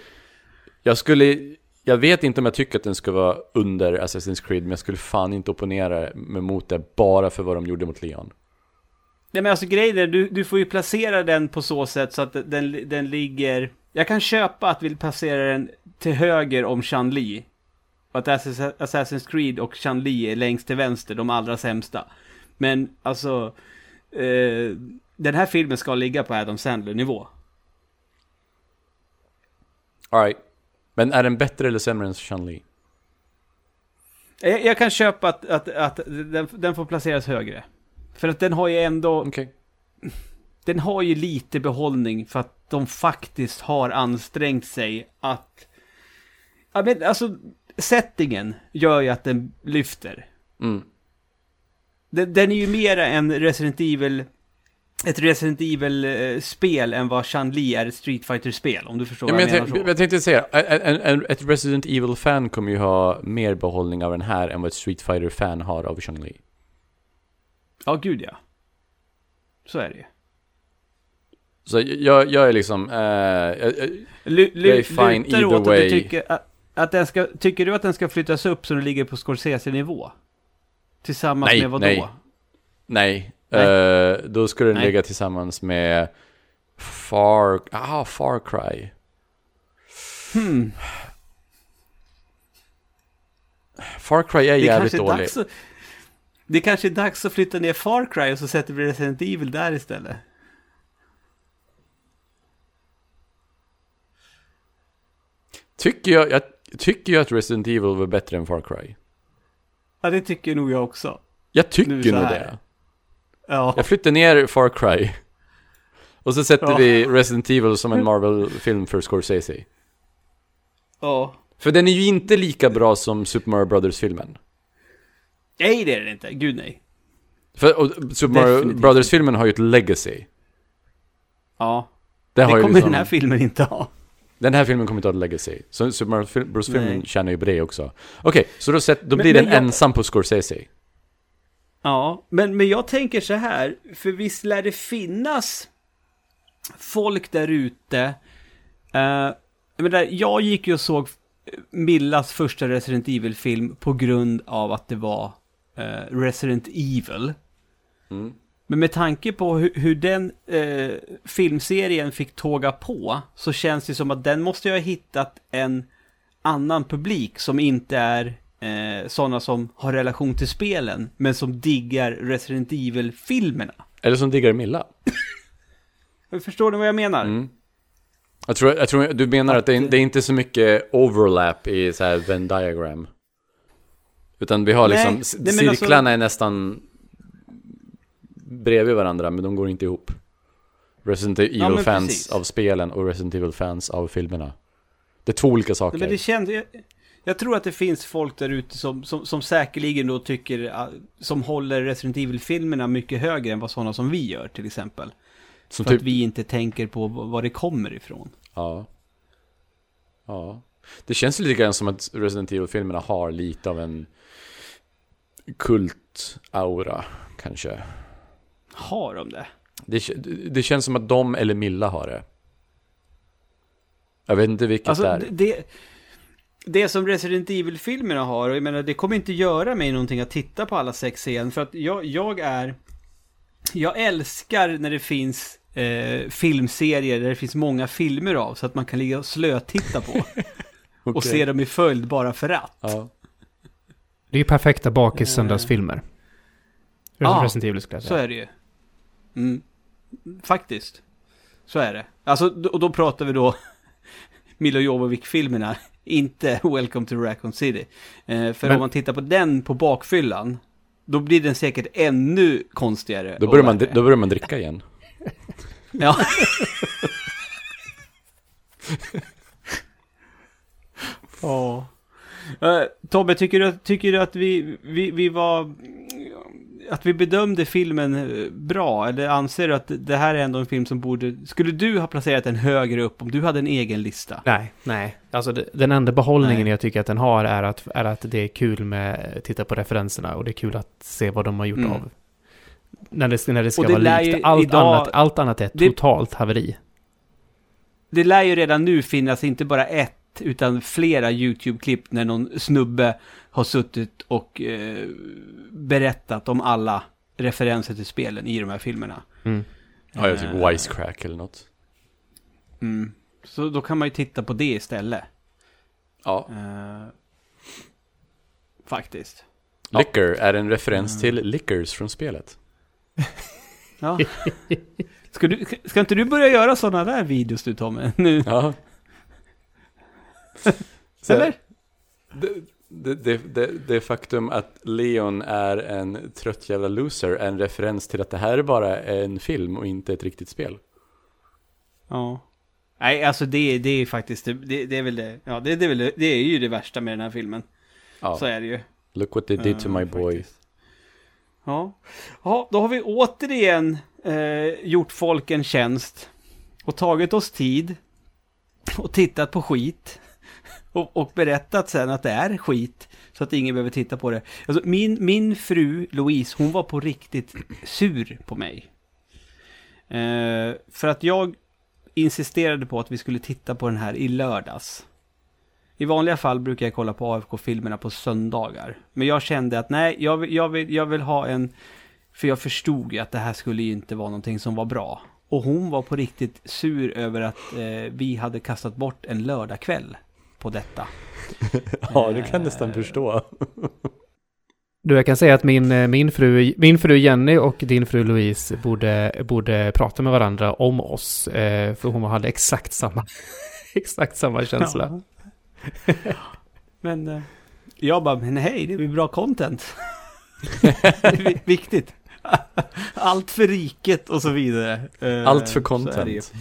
B: Jag skulle... Jag vet inte om jag tycker att den ska vara under Assassin's Creed, men jag skulle fan inte opponera mig mot det bara för vad de gjorde mot Leon.
A: Nej men alltså grejen är, du, du får ju placera den på så sätt så att den, den ligger... Jag kan köpa att vi placera den till höger om Chan-Li. Och att Assassin- Assassin's Creed och Chan-Li är längst till vänster, de allra sämsta. Men alltså... Eh, den här filmen ska ligga på Adam Sandler-nivå.
B: Alright. Men är den bättre eller sämre än Chun-Li?
A: Jag, jag kan köpa att, att, att den, den får placeras högre. För att den har ju ändå...
B: Okej.
A: den har ju lite behållning för att de faktiskt har ansträngt sig att... Ja, men alltså, settingen gör ju att den lyfter.
B: Mm.
A: Den, den är ju mera en Resident Evil... Ett Resident Evil-spel än vad Chan-Li är ett Street fighter spel om du förstår
B: Ja,
A: vad jag,
B: jag,
A: menar så.
B: jag tänkte säga, en, en, ett Resident Evil-fan kommer ju ha mer behållning av den här än vad ett Street Fighter-fan har av Chun-Li.
A: Ja, gud ja. Så är det ju.
B: Så jag, jag är liksom, eh, jag- jag- är fine either
A: åt att
B: way.
A: du tycker att, att den ska, tycker du att den ska flyttas upp så den ligger på Scorsese-nivå? Tillsammans
B: Nej,
A: med vad då?
B: nej. nej.
A: Nej.
B: Eh, då skulle den
A: Nej.
B: ligga tillsammans med Far, ah, Far Cry.
A: Hmm.
B: Far Cry är
A: Det
B: jävligt
A: är
B: dålig.
A: att, Det kanske är dags att flytta ner Far Cry och så sätter vi Resident Evil där istället.
B: Tycker jag, jag tycker ju att Resident Evil var bättre än Far Cry.
A: Ja, det tycker nog jag också.
B: Jag tycker nog det.
A: Ja,
B: Jag flyttar ner Far Cry. Och så sätter
A: Ja.
B: vi Resident Evil som en Marvel-film för Scorsese.
A: ja.
B: För den är ju inte lika bra som Super Mario Brothers-filmen.
A: Nej, det är det inte. Gud nej.
B: För och Super Mario Brothers-filmen har ju ett legacy.
A: Ja,
B: Det,
A: det kommer
B: liksom,
A: den här filmen inte ha.
B: den här filmen kommer inte ha ett legacy. Så Super Mario Fil- Bros-filmen tjänar ju på det också. Okej, så då, sätt, då
A: Men-
B: blir
A: men
B: den
A: jag-
B: ensam på Scorsese.
A: Ja, men, men jag tänker så här, för visst lär det finnas folk där ute. Uh, jag, jag gick ju och såg Millas första Resident Evil-film på grund av att det var eh, Resident Evil.
B: Mm.
A: Men med tanke på hur, hur den eh, filmserien fick tåga på så känns det som att den måste ju ha hittat en annan publik som inte är eh, sådana som har relation till spelen men som diggar Resident Evil-filmerna.
B: Eller som diggar Milla.
A: Förstår ni vad jag menar?
B: Mm. Jag tror, jag tror du menar att, det, är, det är inte så mycket overlap i så här Venn diagram. Utan vi har
A: Nej,
B: liksom,
A: nej, men alltså-
B: cirklarna är nästan bredvid varandra men de går inte ihop. Resident Evil-fans
A: precis.
B: av spelen och Resident Evil-fans av filmerna. Det är två olika saker.
A: Men det känns, jag, jag tror att det finns folk där ute som, som, som säkerligen då tycker, ah, som håller Resident Evil-filmerna mycket högre än vad sådana som vi gör till exempel.
B: Som
A: för
B: typ,
A: att vi inte tänker på var det kommer ifrån.
B: ja. Ja. Det känns lite grann som att Resident Evil-filmerna har lite av en kult-aura, kanske.
A: Har de det?
B: Det, det känns som att de eller Milla har det. Jag vet inte vilket
A: Alltså,
B: det är.
A: det, det, som Resident Evil-filmerna har, och jag menar, det kommer inte göra mig någonting att titta på alla sex igen, för att jag, jag är... Jag älskar när det finns eh, filmserier där det finns många filmer av, så att man kan ligga och slötitta på. Och
B: Okej.
A: se dem i följd bara för att.
B: Ja.
C: Det är ju perfekta bakis-söndagsfilmer.
A: Ja,
C: Resident Evil skulle jag
A: Så
C: säga.
A: är det ju. Mm. Faktiskt. Så är det. Alltså, och då pratar vi då Milo Jovovich-filmerna, inte Welcome to Raccoon City. Eh, för
C: Men-
A: om man tittar på den på bakfyllan, då blir den säkert ännu konstigare.
B: Då, börjar man, då börjar man dricka igen.
A: Ja. Ja. Uh, Tobbe, tycker du, tycker du att vi, vi, vi var... Att vi bedömde filmen eh, bra? Eller anser du att det här är ändå en film som borde... Skulle du ha placerat den högre upp om du hade en egen lista?
C: Nej, nej. Alltså den enda behållningen
A: Nej.
C: jag tycker att den har är att, är att det är kul med att titta på referenserna och det är kul att se vad de har gjort
A: Mm.
C: av. När det, när det ska
A: det
C: vara likt. Allt,
A: idag-
C: annat, allt annat är ett
A: det-
C: totalt haveri.
A: Det lär ju redan nu finnas inte bara ett, utan flera YouTube-klipp när någon snubbe har suttit och eh, berättat om alla referenser till spelen i de här filmerna.
C: Mm.
B: Ja, jag typ
A: Eh,
B: Wisecrack eller något.
A: Mm. Så då kan man ju titta på det istället.
B: Ja.
A: Eh, faktiskt.
B: Liquor är en referens
A: Mm.
B: till Lickers från spelet.
A: Ja. Ska, du, ska inte du börja göra sådana där videos du Tommy? Nu?
B: Ja. Så-
A: Eller?
B: Det, det, det, det, faktum att Leon är en trött jävla loser är en referens till att det här är bara en film och inte ett riktigt spel.
A: Ja. Nej, alltså det, det är faktiskt, det, det, är väl det. Ja, det, det, är väl det, det är ju det värsta med den här filmen.
B: Ja.
A: Så är det ju.
B: Look what they did to my boy.
A: faktiskt. Ja. ja, då har vi återigen eh, gjort folk en tjänst och tagit oss tid och tittat på skit och, och berättat sen att det är skit så att ingen behöver titta på det. Alltså, min, min fru Louise, hon var på riktigt sur på mig. Eh, för att jag insisterade på att vi skulle titta på den här i lördags. I vanliga fall brukar jag kolla på AFK-filmerna på söndagar. Men jag kände att nej, jag vill, jag vill, jag vill ha en... För jag förstod ju att det här skulle ju inte vara någonting som var bra. Och hon var på riktigt sur över att eh, vi hade kastat bort en lördagkväll på detta.
B: Ja, det kan jag nästan förstå.
C: Du, jag kan säga att min, eh, min, fru, min fru Jenny och din fru Louise borde, borde prata med varandra om oss. Eh, för hon hade exakt samma, exakt samma känsla.
A: Ja. men eh, jag bara, men hej, det är väl bra content. det är vi- viktigt. Allt för riket och så vidare. Eh,
B: Allt för content.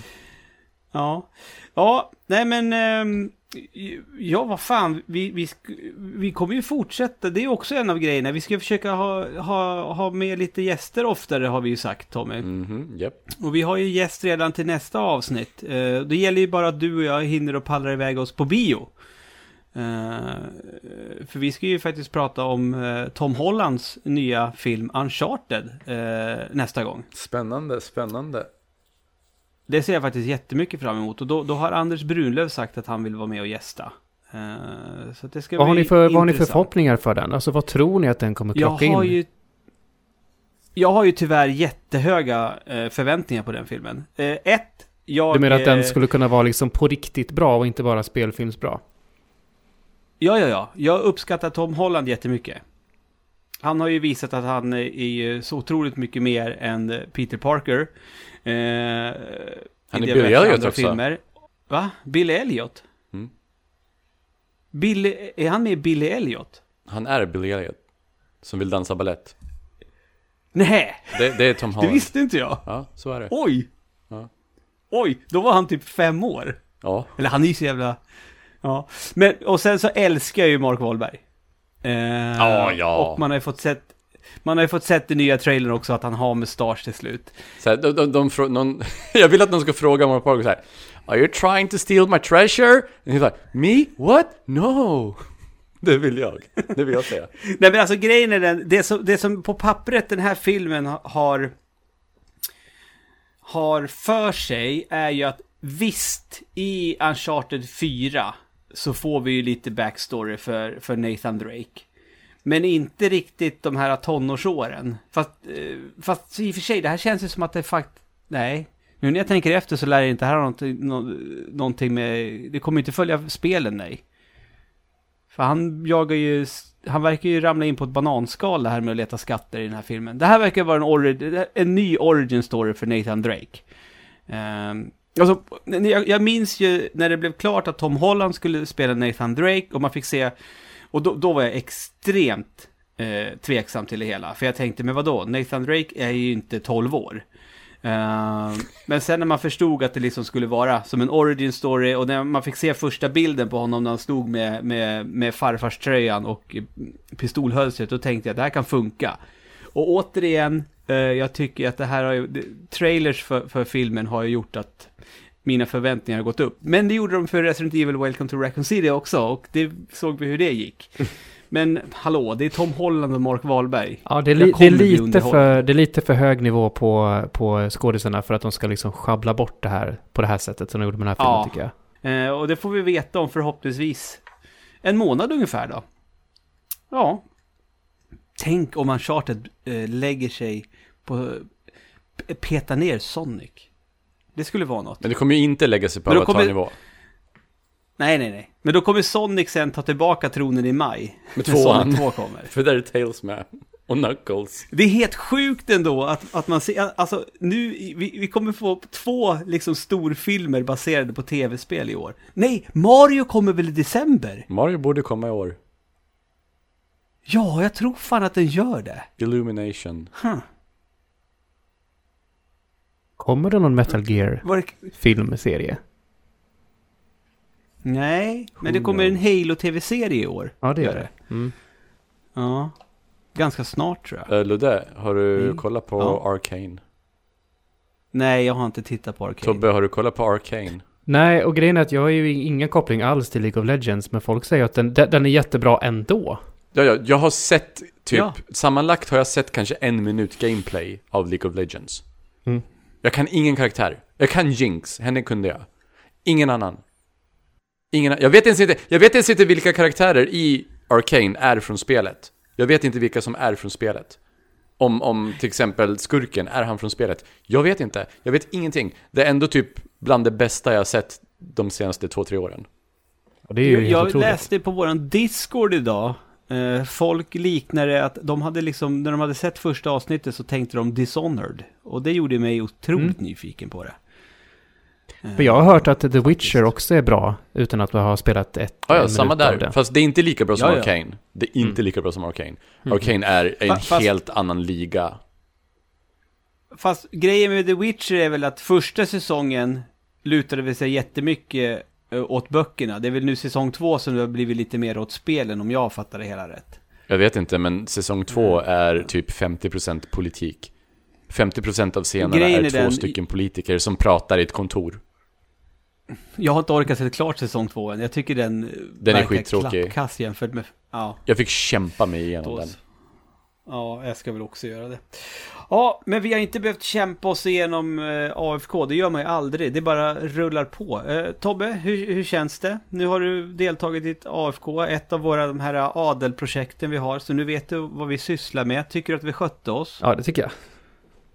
A: Ja, ja, nej men, ehm, ja vad fan, vi, vi, vi kommer ju fortsätta, det är också en av grejerna, vi ska försöka ha, ha, ha med lite gäster oftare har vi ju sagt Tommy.
B: Mhm, japp.
A: Och vi har ju gäst redan till nästa avsnitt. Eh, det gäller ju bara att du och jag hinner och pallar iväg oss på bio. Eh, för vi ska ju faktiskt prata om eh, Tom Hollands nya film Uncharted eh, nästa gång.
B: Spännande, spännande.
A: Det ser jag faktiskt jättemycket fram emot. Och då, då har Anders Brunlöv sagt att han vill vara med och gästa. Eh, så det ska
C: Vad har,
A: bli
C: ni för, vad har ni för
A: intressant.
C: förhoppningar för den? Alltså vad tror ni att den kommer
A: Jag
C: klocka
A: har
C: in?
A: ju... Jag har ju tyvärr jättehöga eh, förväntningar på den filmen. Eh, ett, jag...
C: Du menar att den skulle kunna vara liksom på riktigt bra och inte bara spelfilmsbra?
A: Ja, ja, ja. Jag uppskattar Tom Holland jättemycket. Han har ju visat att han är så otroligt mycket mer än Peter Parker. Eh,
B: Han är Billy Elliot
A: andra
B: också.
A: Filmer. Va? Billy Elliot?
B: Mm.
A: Billy, är han med i Billy Elliot?
B: Han är Billy Elliot. Som vill dansa ballett.
A: Nej,
B: Det, det är Tom
A: det
B: Holland.
A: visste inte jag.
B: Ja, så är det.
A: Oj!
B: Ja.
A: Oj, då var han typ fem år.
B: Ja.
A: Eller han är ju så jävla... Ja. Men, och sen så älskar jag ju Mark Wahlberg. Eh,
B: Ja, ja.
A: Och man har ju fått sett... Man har ju fått sett i nya trailern också att han har mustasch till slut.
B: Så här, de, de, de, frå- någon, jag vill att någon ska fråga Mark Parker så här. Are you trying to steal my treasure? And he's like, me? What? No! Det vill jag. Det vill jag säga.
A: Nej men alltså grejen är den, det som, det som på pappret den här filmen ha- har... Har för sig är ju att visst, i Uncharted 4 så får vi ju lite backstory för, för Nathan Drake. Men inte riktigt de här tonårsåren. Fast, eh, fast i och för sig, det här känns ju som att det faktiskt... Nej. Nu när jag tänker efter så lär det inte här ha någonting, någonting med... Det kommer inte följa spelen, nej. För han jagar ju... Han verkar ju ramla in på ett bananskal det här med att leta skatter i den här filmen. Det här verkar vara en, ori- en ny origin story för Nathan Drake. Um, alltså, jag, jag minns ju när det blev klart att Tom Holland skulle spela Nathan Drake och man fick se... Och då, då var jag extremt eh, tveksam till det hela. För jag tänkte, men vadå? Nathan Drake är ju inte 12 år. Uh, men sen när man förstod att det liksom skulle vara som en origin story och när man fick se första bilden på honom när han stod med, med, med farfarströjan och pistolhölstret, då tänkte jag att det här kan funka. Och återigen, eh, jag tycker att det här har ju, trailers för, för filmen har ju gjort att mina förväntningar har gått upp. Men det gjorde de för Resident Evil Welcome to Raccoon City också och det såg vi hur det gick. Men hallå, det är Tom Holland och Mark Wahlberg.
C: Ja, det är, li- det är, lite för, det är lite för hög nivå på, på skådisarna för att de ska liksom schabbla bort det här på det här sättet som de gjorde med den här filmen
A: Ja.
C: tycker jag.
A: Eh, och det får vi veta om förhoppningsvis en månad ungefär då. Ja. Tänk om Uncharted eh, lägger sig på... Peta ner Sonic. Det skulle vara något.
B: Men det kommer ju inte lägga sig på
A: kommer-
B: avatar-nivå.
A: Nej, nej, nej. Men då kommer Sonic sen ta tillbaka tronen i maj.
B: Med tvåan.
A: 2 kommer.
B: För där är Tails med. Och Knuckles.
A: Det är helt sjukt ändå att, att man ser, alltså nu, vi, vi kommer få två liksom storfilmer baserade på tv-spel i år. Nej, Mario kommer väl i december?
B: Mario borde komma i år.
A: Ja, jag tror fan att den gör det.
B: Illumination.
A: Huh.
C: Kommer det någon Metal Gear
A: Var det...
C: filmserie?
A: Nej, men det kommer en? Halo-tv-serie i år.
C: Ja, det gör det. Mm.
A: Ja. Ganska snart tror jag.
B: Ludde, har du
A: Mm.
B: kollat på
A: Ja.
B: Arcane?
A: Nej, jag har inte tittat på Arcade.
B: Tobbe, har du kollat på Arcane?
C: Nej, och grejen är att jag har ju ingen koppling alls till League of Legends, men folk säger att den, den den är jättebra ändå.
B: Ja, ja, jag har sett typ,
A: Ja.
B: sammanlagt har jag sett kanske en minut gameplay av League of Legends.
C: Mm.
B: Jag kan ingen karaktär. Jag kan Jinx, henne kunde jag. Ingen annan. Ingen, jag vet ens inte, jag vet ens inte vilka karaktärer i Arcane är från spelet. Jag vet inte vilka som är från spelet. Om, om till exempel skurken, är han från spelet? Jag vet inte. Jag vet ingenting. Det är ändå typ bland det bästa jag har sett de senaste två, tre åren.
C: Och det är ju
A: Jag,
C: helt
A: jag
C: otroligt.
A: läste på våran Discord idag. Eh, folk liknade att de hade liksom, när de hade sett första avsnittet så tänkte de Dishonored. Och det gjorde mig otroligt
C: Mm.
A: nyfiken på det. Eh,
C: För jag har hört att The Witcher också är bra, utan att ha spelat ett
B: Ja,
C: en
B: ja, samma där.
C: det.
B: Fast det är inte lika bra som
A: Ja, ja.
B: Arcane. Det är inte
C: Mm.
B: lika bra som Arcane.
C: Mm.
B: Arcane är en
A: Fa- fast-
B: helt annan liga.
A: Fast grejen med The Witcher är väl att första säsongen lutade vi sig jättemycket eh, åt böckerna. Det är väl nu säsong två som det har blivit lite mer åt spelen om jag fattar det hela rätt.
B: Jag vet inte, men säsong två är typ 50% politik. 50% av scenerna
A: Grejen
B: är två
A: den-
B: stycken politiker som pratar i ett kontor.
A: Jag har inte orkat se klart säsong två än. Jag tycker den, eh,
B: Den är skittråkig.
A: klappkass jämfört med... Ja.
B: Jag fick kämpa mig igenom
A: Då
B: den.
A: Ja, jag ska väl också göra det. Ja, men vi har inte behövt kämpa oss igenom eh, AFK. Det gör man ju aldrig. Det bara rullar på. Eh, Tobbe, hur, hur känns det? Nu har du deltagit i ett AFK, ett av våra de här adelprojekten vi har. Så nu vet du vad vi sysslar med. Tycker du att vi skötte oss?
C: Ja, det tycker jag.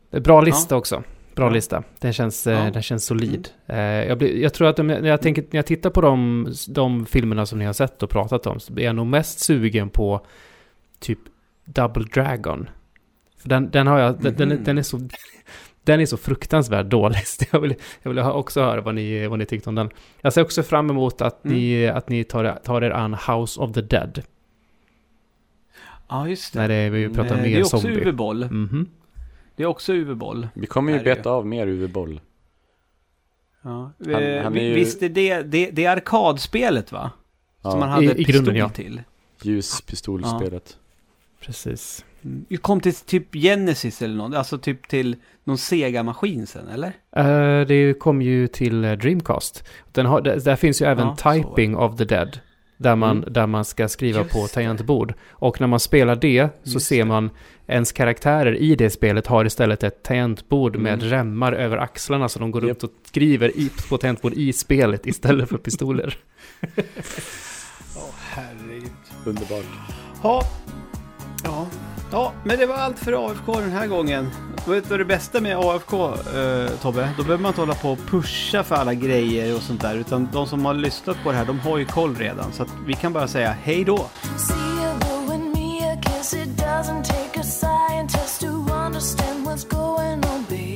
C: Det är bra lista också. Bra
A: Ja.
C: lista. Den känns, eh,
A: Ja.
C: den känns solid. Eh, jag, blir, jag tror att jag, när, jag tänker, när jag tittar på de, de filmerna som ni har sett och pratat om så blir jag nog mest sugen på typ Double Dragon. För den, den har jag, den,
A: Mhm.
C: den är så... Den är så fruktansvärt dålig. Jag vill, jag vill ha- också höra vad ni, vad ni tyckte om den. Jag ser också fram emot att ni, att ni tar, tar er an House of the Dead.
A: Ja, just det.
C: När det är, vi pratar
A: Eh,
C: mer
A: Det är också
C: zombie.
A: UV-boll.
C: Mhm.
A: Det är också UV-boll.
B: Vi kommer ju beta av mer UV-boll.
A: Ja.
B: Han-
A: Eh,
B: han är ju-
A: Visst är det, det, det är arkadspelet va? Som
B: Ja.
A: man hade
C: I-
A: ett
C: i
A: pistol
C: grunden, ja.
A: till.
B: Ljuspistolspelet.
C: Precis.
A: Mm. Vi kom till typ Genesis eller något, alltså typ till någon Sega-maskin sen, eller?
C: Eh, det kom ju till eh, Dreamcast. Den har, där, där finns ju även
A: Ja.
C: Typing of the Dead. Där man,
A: Mm.
C: där man ska skriva
A: Just
C: på tangentbord. Och när man spelar det så
A: Just
C: ser man ens karaktärer i det spelet har istället ett tangentbord med
B: Mm.
C: remmar över axlarna så de går
B: Japp.
C: runt och skriver i, på tangentbord i spelet istället för pistoler.
A: Åh, herregud.
B: Underbart.
A: Ja. Ja. ja, men det var allt för AFK den här gången. Vet du vad det bästa med AFK, eh, Tobbe? Då behöver man inte hålla på och pusha för alla grejer och sånt där. Utan de som har lyssnat på det här, de har ju koll redan. Så att vi kan bara säga hej då!
D: understand what's going on, baby.